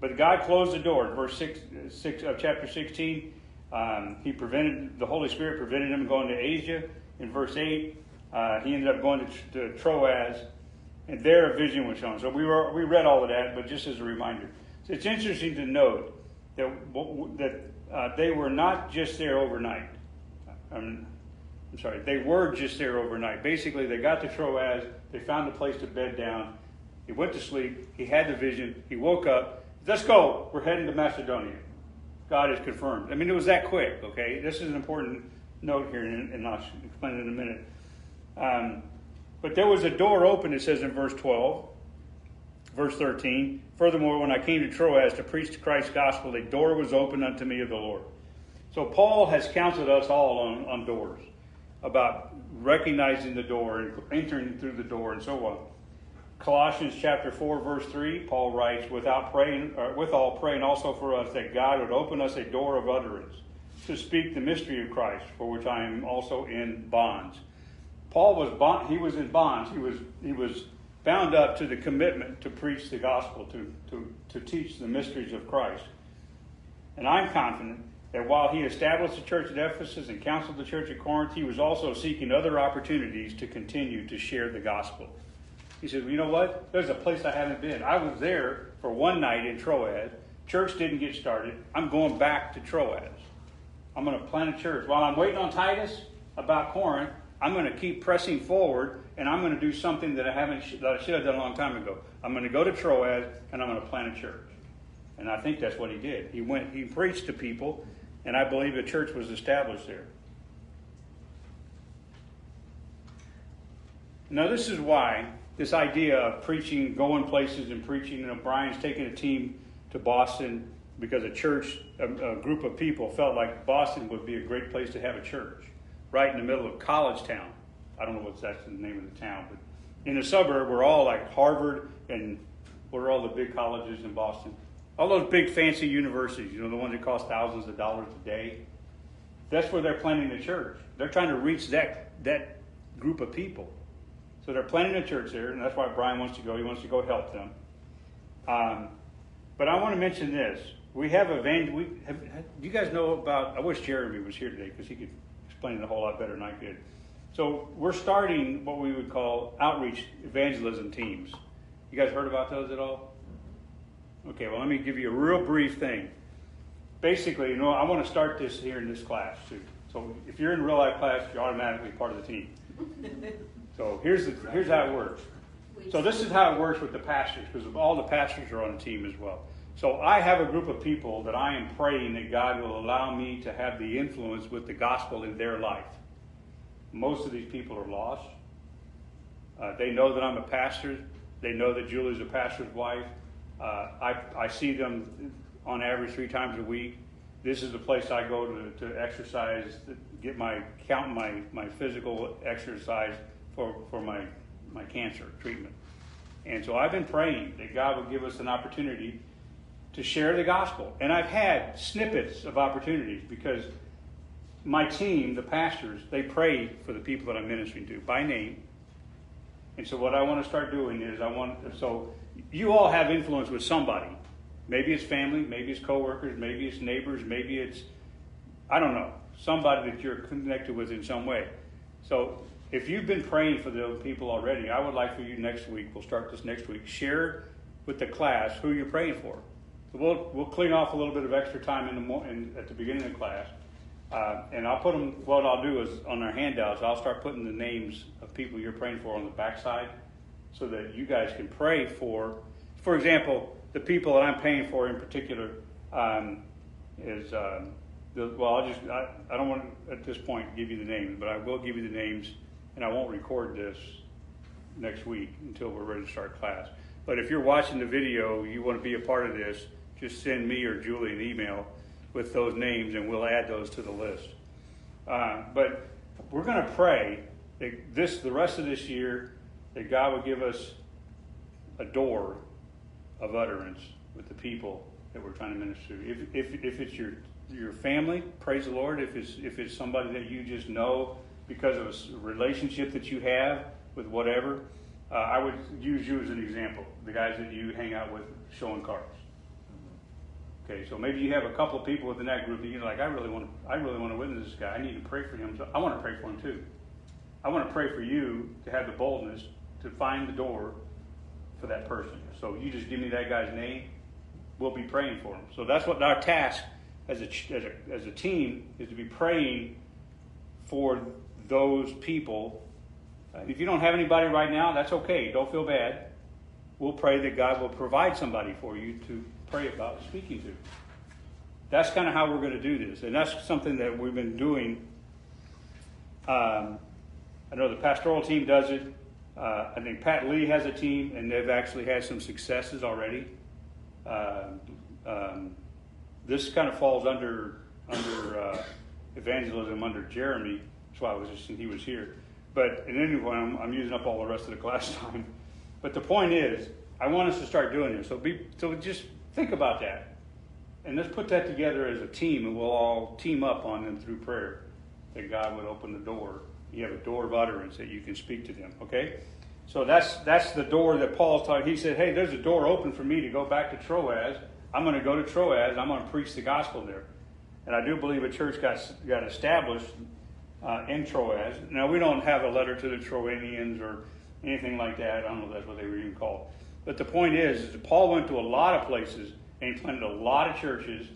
But God closed the door. Verse six, six of chapter 16. Um, he prevented the Holy Spirit prevented him going to Asia. In verse eight, uh, he ended up going to, to Troas, and there a vision was shown. So we were we read all of that, but just as a reminder, so it's interesting to note that that uh, they were not just there overnight. Um, I'm sorry, they were just there overnight. Basically, they got to Troas, they found a place to bed down. He went to sleep, he had the vision, he woke up. Let's go, we're heading to Macedonia. God is confirmed. I mean, it was that quick, okay? This is an important note here, and I'll explain it in a minute. Um, but there was a door open, it says in verse 12, verse 13. Furthermore, when I came to Troas to preach Christ's gospel, a door was opened unto me of the Lord. So Paul has counseled us all on, on doors about recognizing the door and entering through the door and so on. Colossians chapter 4 verse 3, Paul writes, without praying, or with all praying also for us that God would open us a door of utterance to speak the mystery of Christ, for which I am also in bonds. Paul was bond, he was in bonds. He was he was bound up to the commitment to preach the gospel, to, to, to teach the mysteries of Christ. And I'm confident that while he established the church at Ephesus and counseled the church at Corinth, he was also seeking other opportunities to continue to share the gospel. He said, well, You know what? There's a place I haven't been. I was there for one night in Troas. Church didn't get started. I'm going back to Troas. I'm going to plant a church. While I'm waiting on Titus about Corinth, I'm going to keep pressing forward and I'm going to do something that I haven't that I should have done a long time ago. I'm going to go to Troas and I'm going to plant a church. And I think that's what he did. He went he preached to people and I believe a church was established there. Now this is why this idea of preaching, going places and preaching. You know, Brian's taking a team to Boston because a church, a, a group of people felt like Boston would be a great place to have a church, right in the middle of college town. I don't know what's that's the name of the town, but in the suburb, we're all like Harvard and what are all the big colleges in Boston? All those big fancy universities, you know, the ones that cost thousands of dollars a day. That's where they're planting the church. They're trying to reach that that group of people. So they're planting a church there, and that's why Brian wants to go. He wants to go help them. Um, but I want to mention this. We have evangel. We have, have, you guys know about? I wish Jeremy was here today because he could explain it a whole lot better than I could. So we're starting what we would call outreach evangelism teams. You guys heard about those at all? Okay, well let me give you a real brief thing. Basically, you know, I want to start this here in this class too. So if you're in real life class, you're automatically part of the team. So here's the, here's how it works. So this is how it works with the pastors, because all the pastors are on the team as well. So I have a group of people that I am praying that God will allow me to have the influence with the gospel in their life. Most of these people are lost. Uh, they know that I'm a pastor. They know that Julie's a pastor's wife. Uh, I, I see them on average three times a week. This is the place I go to, to exercise, to get my count my, my physical exercise for, for my, my cancer treatment. And so I've been praying that God would give us an opportunity to share the gospel. And I've had snippets of opportunities because my team, the pastors, they pray for the people that I'm ministering to by name. And so what I want to start doing is I want so you all have influence with somebody. Maybe it's family, maybe it's coworkers, maybe it's neighbors, maybe it's I don't know, somebody that you're connected with in some way. So if you've been praying for those people already, I would like for you next week, we'll start this next week, share with the class who you're praying for. We'll, we'll clean off a little bit of extra time in the mo- in, at the beginning of class. Uh, and I'll put them, what I'll do is on our handouts, I'll start putting the names of people you're praying for on the backside so that you guys can pray for, for example, the people that I'm paying for in particular um, is, um, the, well, I'll just, I, I don't want to at this point give you the names, but I will give you the names and I won't record this next week until we're ready to start class. But if you're watching the video, you want to be a part of this, just send me or Julie an email with those names and we'll add those to the list. Uh, but we're going to pray that this, the rest of this year, that God will give us a door of utterance with the people that we're trying to minister to. If, if, if it's your, your family, praise the Lord. If it's, if it's somebody that you just know because of a relationship that you have with whatever, uh, I would use you as an example. The guys that you hang out with showing cars. Okay, so maybe you have a couple of people within that group that you're like, I really want to, I really want to witness this guy. I need to pray for him. So I want to pray for him too. I want to pray for you to have the boldness to find the door for that person. So you just give me that guy's name. We'll be praying for him. So that's what our task as a, as a, as a team is to be praying for those people. If you don't have anybody right now, that's okay. Don't feel bad. We'll pray that God will provide somebody for you to pray about speaking to. That's kind of how we're going to do this. And that's something that we've been doing. Um, I know the pastoral team does it. Uh, I think Pat Lee has a team, and they've actually had some successes already. Uh, um, this kind of falls under under uh, evangelism under Jeremy. That's why I was just saying he was here. But in anyway, I'm, I'm using up all the rest of the class time. But the point is, I want us to start doing this. So be so just think about that, and let's put that together as a team, and we'll all team up on them through prayer. That God would open the door. You have a door of utterance that you can speak to them. Okay. So that's that's the door that Paul's talking. He said, "Hey, there's a door open for me to go back to Troas. I'm going to go to Troas. I'm going to preach the gospel there." And I do believe a church got got established uh, in Troas. Now we don't have a letter to the Troanians or anything like that. I don't know if that's what they were even called. But the point is, is that Paul went to a lot of places and he planted a lot of churches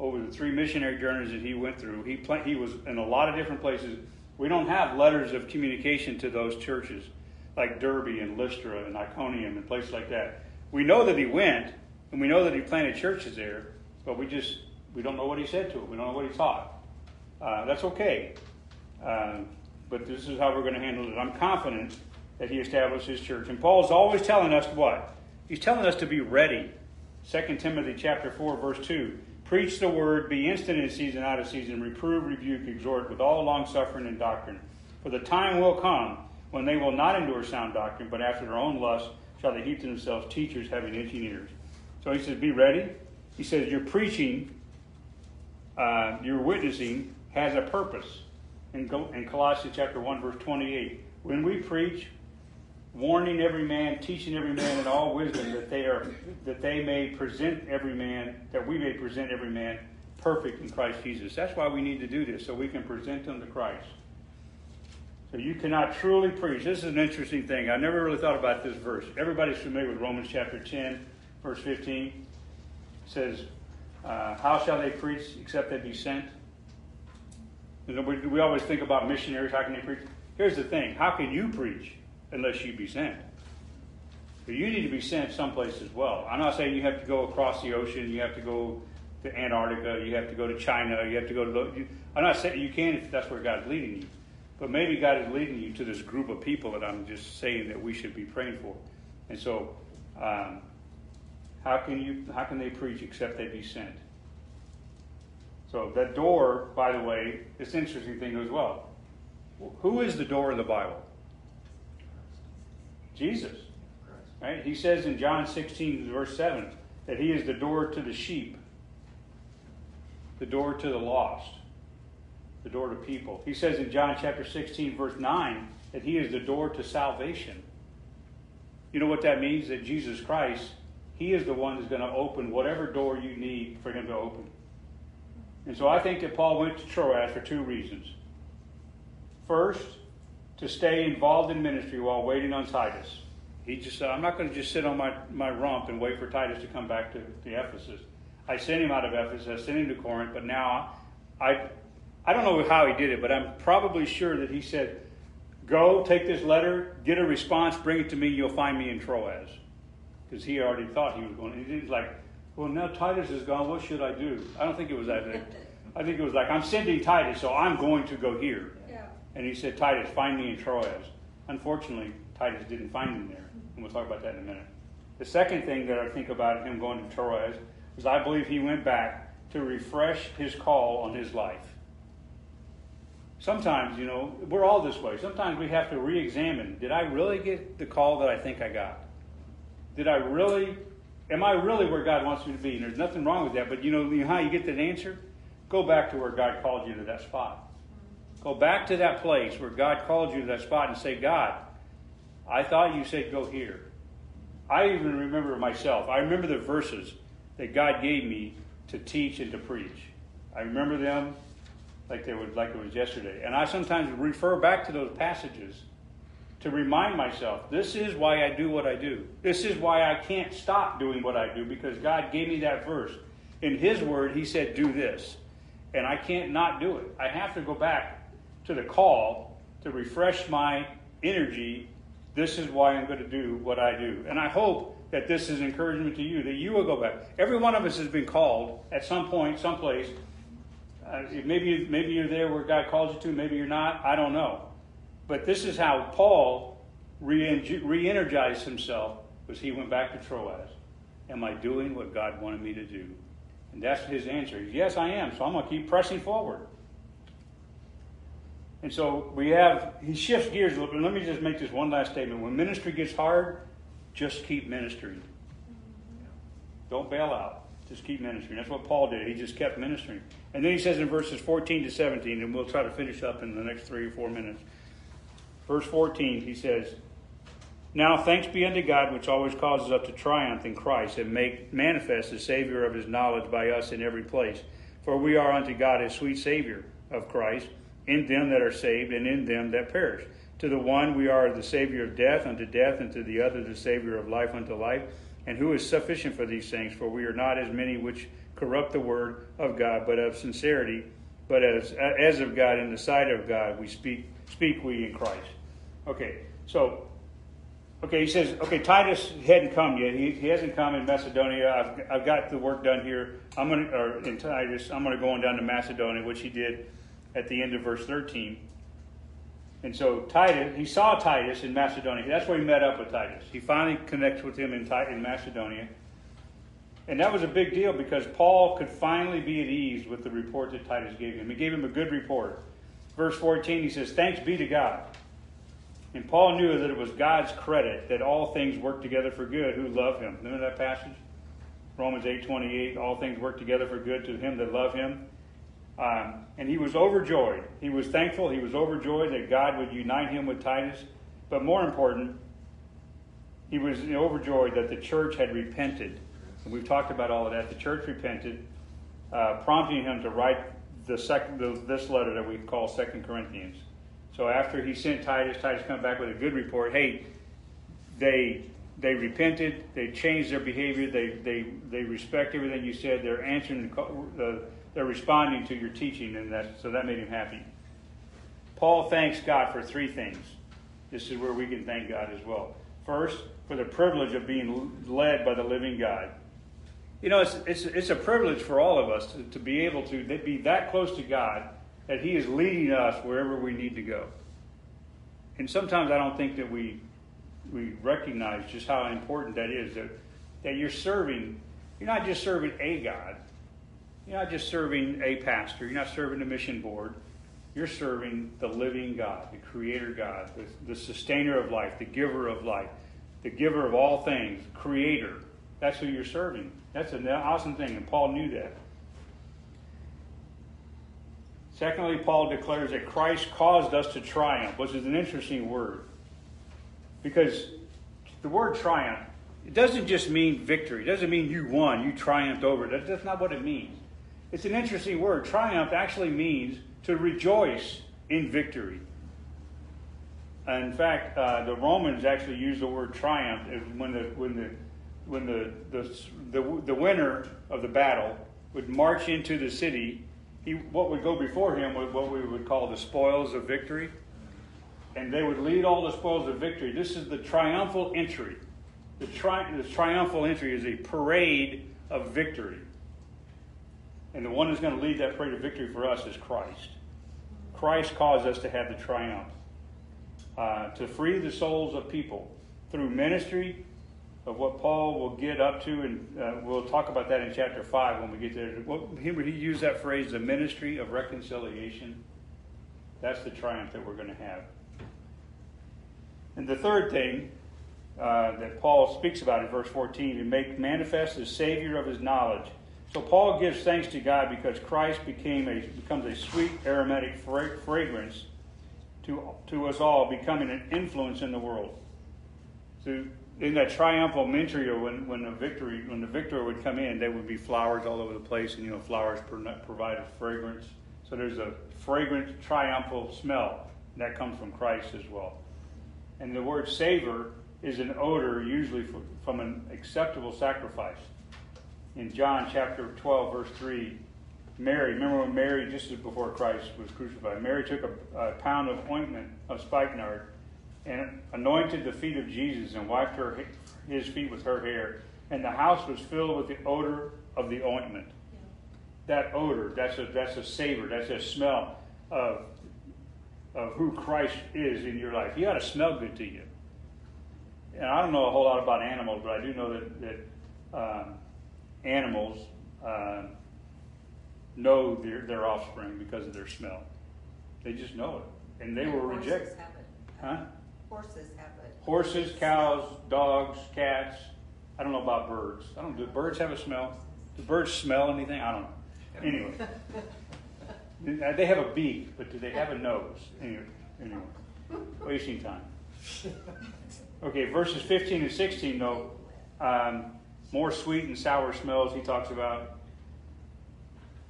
over the three missionary journeys that he went through. He plant, he was in a lot of different places. We don't have letters of communication to those churches like Derbe and Lystra and Iconium and places like that. We know that he went and we know that he planted churches there, but we just we don't know what he said to them. We don't know what he taught. Uh, that's okay. Um, but this is how we're going to handle it. I'm confident that he established his church. And Paul's always telling us what? He's telling us to be ready. 2 Timothy chapter 4, verse 2. Preach the word, be instant in season, out of season, reprove, rebuke, exhort with all long suffering and doctrine. For the time will come when they will not endure sound doctrine, but after their own lust shall they heap to themselves teachers having itching ears. So he says, Be ready. He says, Your preaching, uh, your witnessing has a purpose. In, in Colossians chapter 1, verse 28. When we preach, warning every man, teaching every man in all wisdom, that they are that they may present every man, that we may present every man perfect in Christ Jesus. That's why we need to do this, so we can present them to Christ. So you cannot truly preach. This is an interesting thing. I never really thought about this verse. Everybody's familiar with Romans chapter 10, verse 15. It says, uh, How shall they preach except they be sent? We, we always think about missionaries. How can they preach? Here's the thing how can you preach unless you be sent? But you need to be sent someplace as well. I'm not saying you have to go across the ocean, you have to go to Antarctica, you have to go to China, you have to go to. You, I'm not saying you can if that's where God's leading you. But maybe God is leading you to this group of people that I'm just saying that we should be praying for. And so, um, how can you? How can they preach except they be sent? So that door, by the way, it's an interesting thing as well. Who is the door of the Bible? Jesus. Right? He says in John 16, verse 7, that he is the door to the sheep, the door to the lost, the door to people. He says in John chapter 16, verse 9, that he is the door to salvation. You know what that means? That Jesus Christ, he is the one that's going to open whatever door you need for him to open. And so I think that Paul went to Troas for two reasons. First, to stay involved in ministry while waiting on Titus. He just said, I'm not going to just sit on my, my rump and wait for Titus to come back to, to Ephesus. I sent him out of Ephesus, I sent him to Corinth, but now I, I don't know how he did it, but I'm probably sure that he said, Go, take this letter, get a response, bring it to me, you'll find me in Troas. Because he already thought he was going. He's like, Well, now Titus is gone, what should I do? I don't think it was that. I think it was like, I'm sending Titus, so I'm going to go here. And he said, Titus, find me in Troas. Unfortunately, Titus didn't find him there. And we'll talk about that in a minute. The second thing that I think about him going to Troas is I believe he went back to refresh his call on his life. Sometimes, you know, we're all this way. Sometimes we have to re examine did I really get the call that I think I got? Did I really, am I really where God wants me to be? And there's nothing wrong with that, but you know, you know how you get that answer? Go back to where God called you to that spot. Go back to that place where God called you to that spot and say, God, I thought you said go here. I even remember myself. I remember the verses that God gave me to teach and to preach. I remember them like they would like it was yesterday. And I sometimes refer back to those passages to remind myself, this is why I do what I do. This is why I can't stop doing what I do because God gave me that verse. In his word, he said, do this. And I can't not do it. I have to go back to the call to refresh my energy. This is why I'm going to do what I do. And I hope that this is encouragement to you, that you will go back. Every one of us has been called at some point, someplace. Uh, maybe, maybe you're there where God calls you to, maybe you're not. I don't know. But this is how Paul re energized himself was he went back to Troas. Am I doing what God wanted me to do? And that's his answer. Yes, I am. So I'm going to keep pressing forward. And so we have, he shifts gears a little bit. Let me just make this one last statement. When ministry gets hard, just keep ministering. Don't bail out. Just keep ministering. That's what Paul did. He just kept ministering. And then he says in verses 14 to 17, and we'll try to finish up in the next three or four minutes. Verse 14, he says, Now thanks be unto God, which always causes us to triumph in Christ, and make manifest the savor of his knowledge by us in every place. For we are unto God a sweet savor of Christ in them that are saved and in them that perish. To the one we are the savor of death unto death, and to the other the savor of life unto life. And who is sufficient for these things? For we are not as many which corrupt the word of God, but of sincerity, but as as of God in the sight of God we speak speak we in Christ. Okay, so okay, he says okay, Titus hadn't come yet. He, he hasn't come in Macedonia. I've I've got the work done here. I'm gonna or in Titus. I'm gonna go on down to Macedonia, which he did at the end of verse 13. And so Titus, he saw Titus in Macedonia. That's where he met up with Titus. He finally connects with him in, in Macedonia. And that was a big deal because Paul could finally be at ease with the report that Titus gave him. He gave him a good report. Verse 14, he says, Thanks be to God. And Paul knew that it was God's credit that all things work together for good who love him. Remember that passage? Romans 8:28, all things work together for good to him that love him. Um, and he was overjoyed. He was thankful. He was overjoyed that God would unite him with Titus. But more important, he was overjoyed that the church had repented. And we've talked about all of that. The church repented, uh, prompting him to write the sec- the, this letter that we call Second Corinthians. So after he sent Titus, Titus come back with a good report. Hey, they they repented. They changed their behavior. They they they respect everything you said. They're answering the, the they're responding to your teaching, and that so that made him happy. Paul thanks God for three things. This is where we can thank God as well. First, for the privilege of being led by the living God. You know, it's, it's, it's a privilege for all of us to, to be able to be that close to God that He is leading us wherever we need to go. And sometimes I don't think that we, we recognize just how important that is that, that you're serving, you're not just serving a God, you're not just serving a pastor, you're not serving the mission board. You're serving the living God, the creator God, the, the sustainer of life, the giver of life, the giver of all things, creator. That's who you're serving. That's an awesome thing, and Paul knew that. Secondly, Paul declares that Christ caused us to triumph, which is an interesting word. Because the word triumph, it doesn't just mean victory. It doesn't mean you won, you triumphed over. That's not what it means. It's an interesting word. Triumph actually means to rejoice in victory. In fact, uh, the Romans actually used the word triumph when the when the when the, the the the winner of the battle would march into the city. He what would go before him was what we would call the spoils of victory, and they would lead all the spoils of victory. This is the triumphal entry. The, tri- the triumphal entry is a parade of victory. And the one who's going to lead that parade of victory for us is Christ. Christ caused us to have the triumph, uh, to free the souls of people through ministry of what Paul will get up to, and uh, we'll talk about that in chapter 5 when we get there. He, he used that phrase, the ministry of reconciliation. That's the triumph that we're going to have. And the third thing uh, that Paul speaks about in verse 14, to make manifest the savor of his knowledge so Paul gives thanks to God because Christ became a, becomes a sweet aromatic fra- fragrance to, to us all, becoming an influence in the world. So in that triumphal entry, when, when a victory, when the victor would come in, there would be flowers all over the place, and you know flowers provide a fragrance. So there's a fragrant, triumphal smell that comes from Christ as well. And the word savor is an odor usually from an acceptable sacrifice in John chapter 12, verse 3, Mary, remember when Mary, just before Christ was crucified, Mary took a, a pound of ointment of spikenard and anointed the feet of Jesus and wiped her, his feet with her hair. And the house was filled with the odor of the ointment. That odor, that's a, that's a savor, that's a smell of, of who Christ is in your life. He ought to smell good to you. And I don't know a whole lot about animals, but I do know that, that um, animals uh, know their, their offspring because of their smell. They just know it. And they will Horses reject. Huh? Horses have it. Horses, cows, dogs, cats. I don't know about birds. I don't. Do birds have a smell? Do birds smell anything? I don't know. Anyway, they have a beak, but do they have a nose? Anyway, anyway, wasting time. Okay, verses 15 and 16 though. Um, more sweet and sour smells he talks about.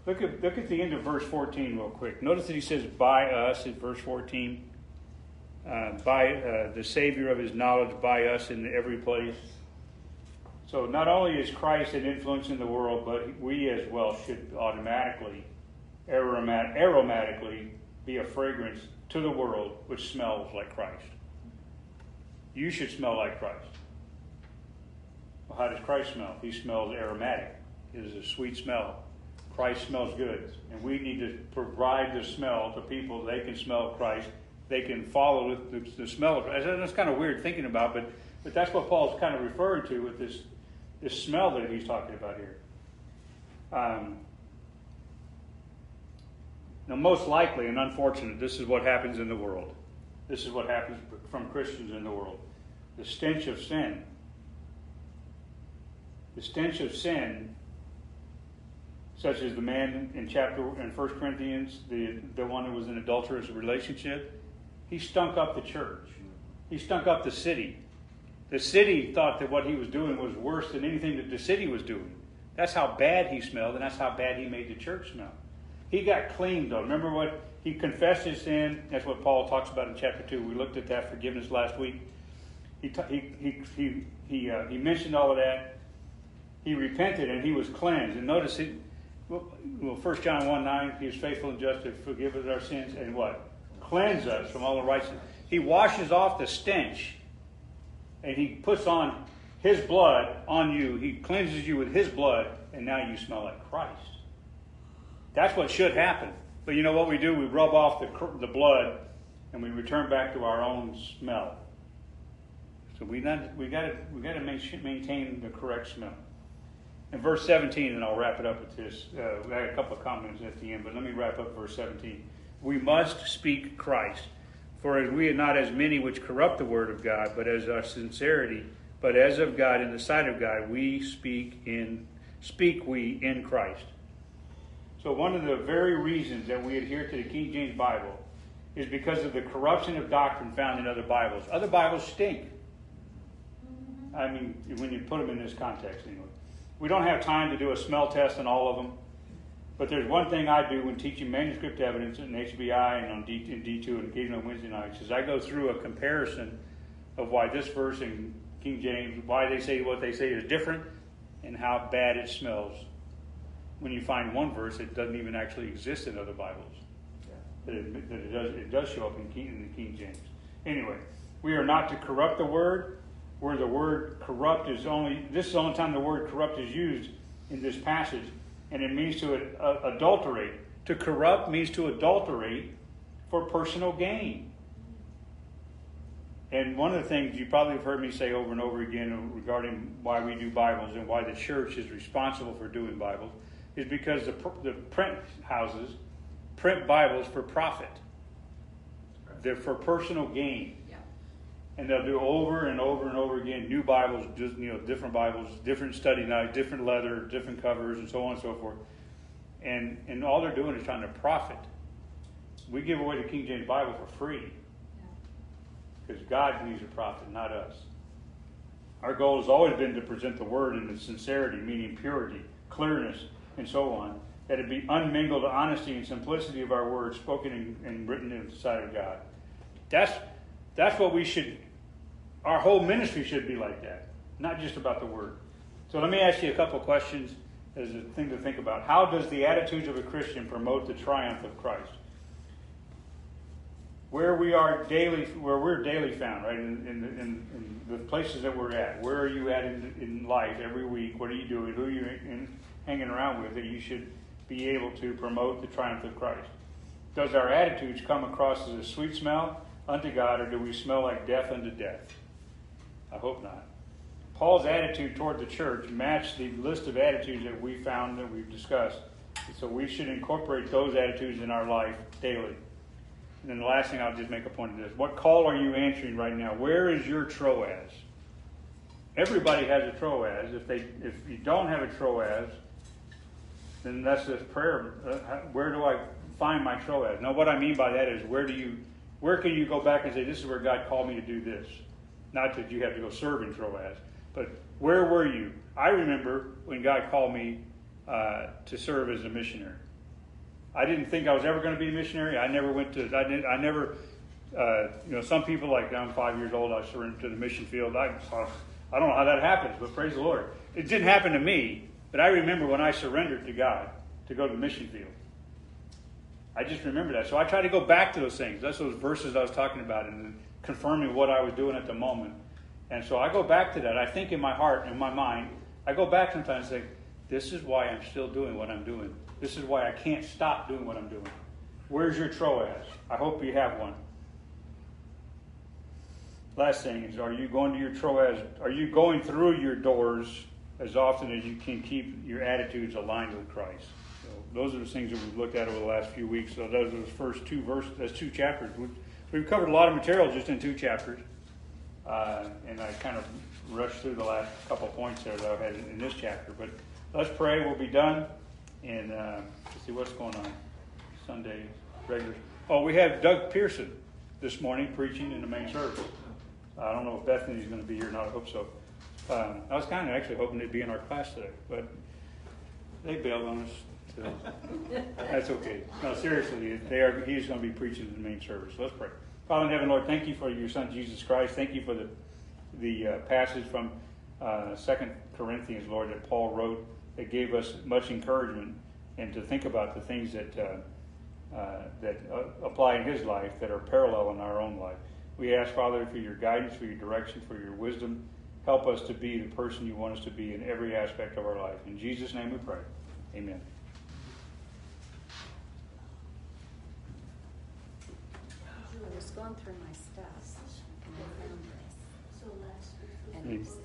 Look at, look at the end of verse 14 real quick. Notice that he says, by us in verse 14. Uh, by uh, the savor of his knowledge, by us in every place. So not only is Christ an influence in the world, but we as well should automatically, aromat- aromatically, be a fragrance to the world which smells like Christ. You should smell like Christ. Well, how does Christ smell? He smells aromatic. It is a sweet smell. Christ smells good. And we need to provide the smell to people. They can smell Christ they can follow the, the, smell of it. That's kind of weird thinking about, but but that's what Paul's kind of referring to with this this smell that he's talking about here. Um, now, most likely and unfortunate, this is what happens in the world. This is what happens from Christians in the world. The stench of sin. The stench of sin, such as the man in chapter in 1 Corinthians, the, the one who was in adulterous relationship, he stunk up the church. He stunk up the city. The city thought that what he was doing was worse than anything that the city was doing. That's how bad he smelled, and that's how bad he made the church smell. He got clean, though. Remember what he confessed his sin? That's what Paul talks about in chapter 2. We looked at that forgiveness last week. He, he, he, he, he, uh, he mentioned all of that. He repented and he was cleansed. And notice, it, well, 1 John 1 9, he is faithful and just to forgive us our sins and what? Cleanse us from all unrighteousness. He washes off the stench and he puts on his blood on you. He cleanses you with his blood, and now you smell like Christ. That's what should happen. But you know what we do? We rub off the, the blood and we return back to our own smell. So we not, we got we got to maintain the correct smell. In verse 17, and I'll wrap it up with this. Uh, we had a couple of comments at the end, but let me wrap up verse 17. We must speak Christ, for as we are not as many which corrupt the word of God, but as our sincerity, but as of God in the sight of God, we speak in speak we in Christ. So one of the very reasons that we adhere to the King James Bible is because of the corruption of doctrine found in other Bibles. Other Bibles stink. I mean, when you put them in this context, anyway. We don't have time to do a smell test on all of them, but there's one thing I do when teaching manuscript evidence in HBI and on D, in D2 and occasionally on Wednesday nights is I go through a comparison of why this verse in King James, why they say what they say is different, and how bad it smells when you find one verse it doesn't even actually exist in other Bibles. That it, that it does it does show up in, King, in the King James. Anyway, we are not to corrupt the word. Where the word corrupt is only this is the only time the word corrupt is used in this passage, and it means to uh, adulterate. To corrupt means to adulterate for personal gain. And one of the things you probably have heard me say over and over again regarding why we do Bibles and why the church is responsible for doing Bibles is because the, the print houses print Bibles for profit. They're for personal gain. And they'll do over and over and over again new Bibles, you know, different Bibles, different study nights, different leather, different covers, and so on and so forth. And and all they're doing is trying to profit. We give away the King James Bible for free because God needs a profit, not us. Our goal has always been to present the Word in its sincerity, meaning purity, clearness, and so on, that it be unmingled honesty and simplicity of our words spoken and, and written in the sight of God. That's, that's what we should, our whole ministry should be like that, not just about the Word. So let me ask you a couple questions as a thing to think about. How does the attitudes of a Christian promote the triumph of Christ? Where we are daily, where we're daily found, right, in, in, in, in the places that we're at. Where are you at in, life every week? What are you doing? Who are you in, hanging around with that you should be able to promote the triumph of Christ? Does our attitudes come across as a sweet smell unto God, or do we smell like death unto death? I hope not. Paul's attitude toward the church matched the list of attitudes that we found that we've discussed. So we should incorporate those attitudes in our life daily. And then the last thing I'll just make a point of this. What call are you answering right now? Where is your Troas? Everybody has a Troas. If they if you don't have a Troas, then that's this prayer. Uh, where do I find my Troas? Now, what I mean by that is where do you, where can you go back and say, this is where God called me to do this? Not that you have to go serve in Troas, but where were you? I remember when God called me uh, to serve as a missionary. I didn't think I was ever going to be a missionary. I never went to. I didn't, I never. Uh, you know, some people like I'm five years old. I surrendered to the mission field. I, I don't know how that happens, but praise the Lord. It didn't happen to me. But I remember when I surrendered to God to go to the mission field. I just remember that. So I try to go back to those things. That's those verses I was talking about and confirming what I was doing at the moment. And so I go back to that. I think in my heart, in my mind, I go back sometimes and say, this is why I'm still doing what I'm doing. This is why I can't stop doing what I'm doing. Where's your Troas? I hope you have one. last thing is, are you going to your Troas? Are you going through your doors as often as you can keep your attitudes aligned with Christ? Those are the things that we've looked at over the last few weeks. So those are the first two verses, two chapters. We've, covered a lot of material just in two chapters, uh, and I kind of rushed through the last couple points there that I had in this chapter. But let's pray. We'll be done, and uh, see what's going on. Sunday regular. Oh, we have Doug Pearson this morning preaching in the main service. I don't know if Bethany's going to be here or not. I hope so. Um, I was kind of actually hoping they'd be in our class today, but they bailed on us. So that's okay. No, seriously, they are. He's going to be preaching in the main service. Let's pray. Father in heaven, Lord, thank you for your Son Jesus Christ. Thank you for the the uh, passage from uh, Second Corinthians, Lord, that Paul wrote that gave us much encouragement and to think about the things that uh, uh, that uh, apply in his life that are parallel in our own life. We ask, Father, for your guidance, for your direction, for your wisdom. Help us to be the person you want us to be in every aspect of our life. In Jesus' name we pray. Amen. Was going through my stuff and I found this. So last week. And it was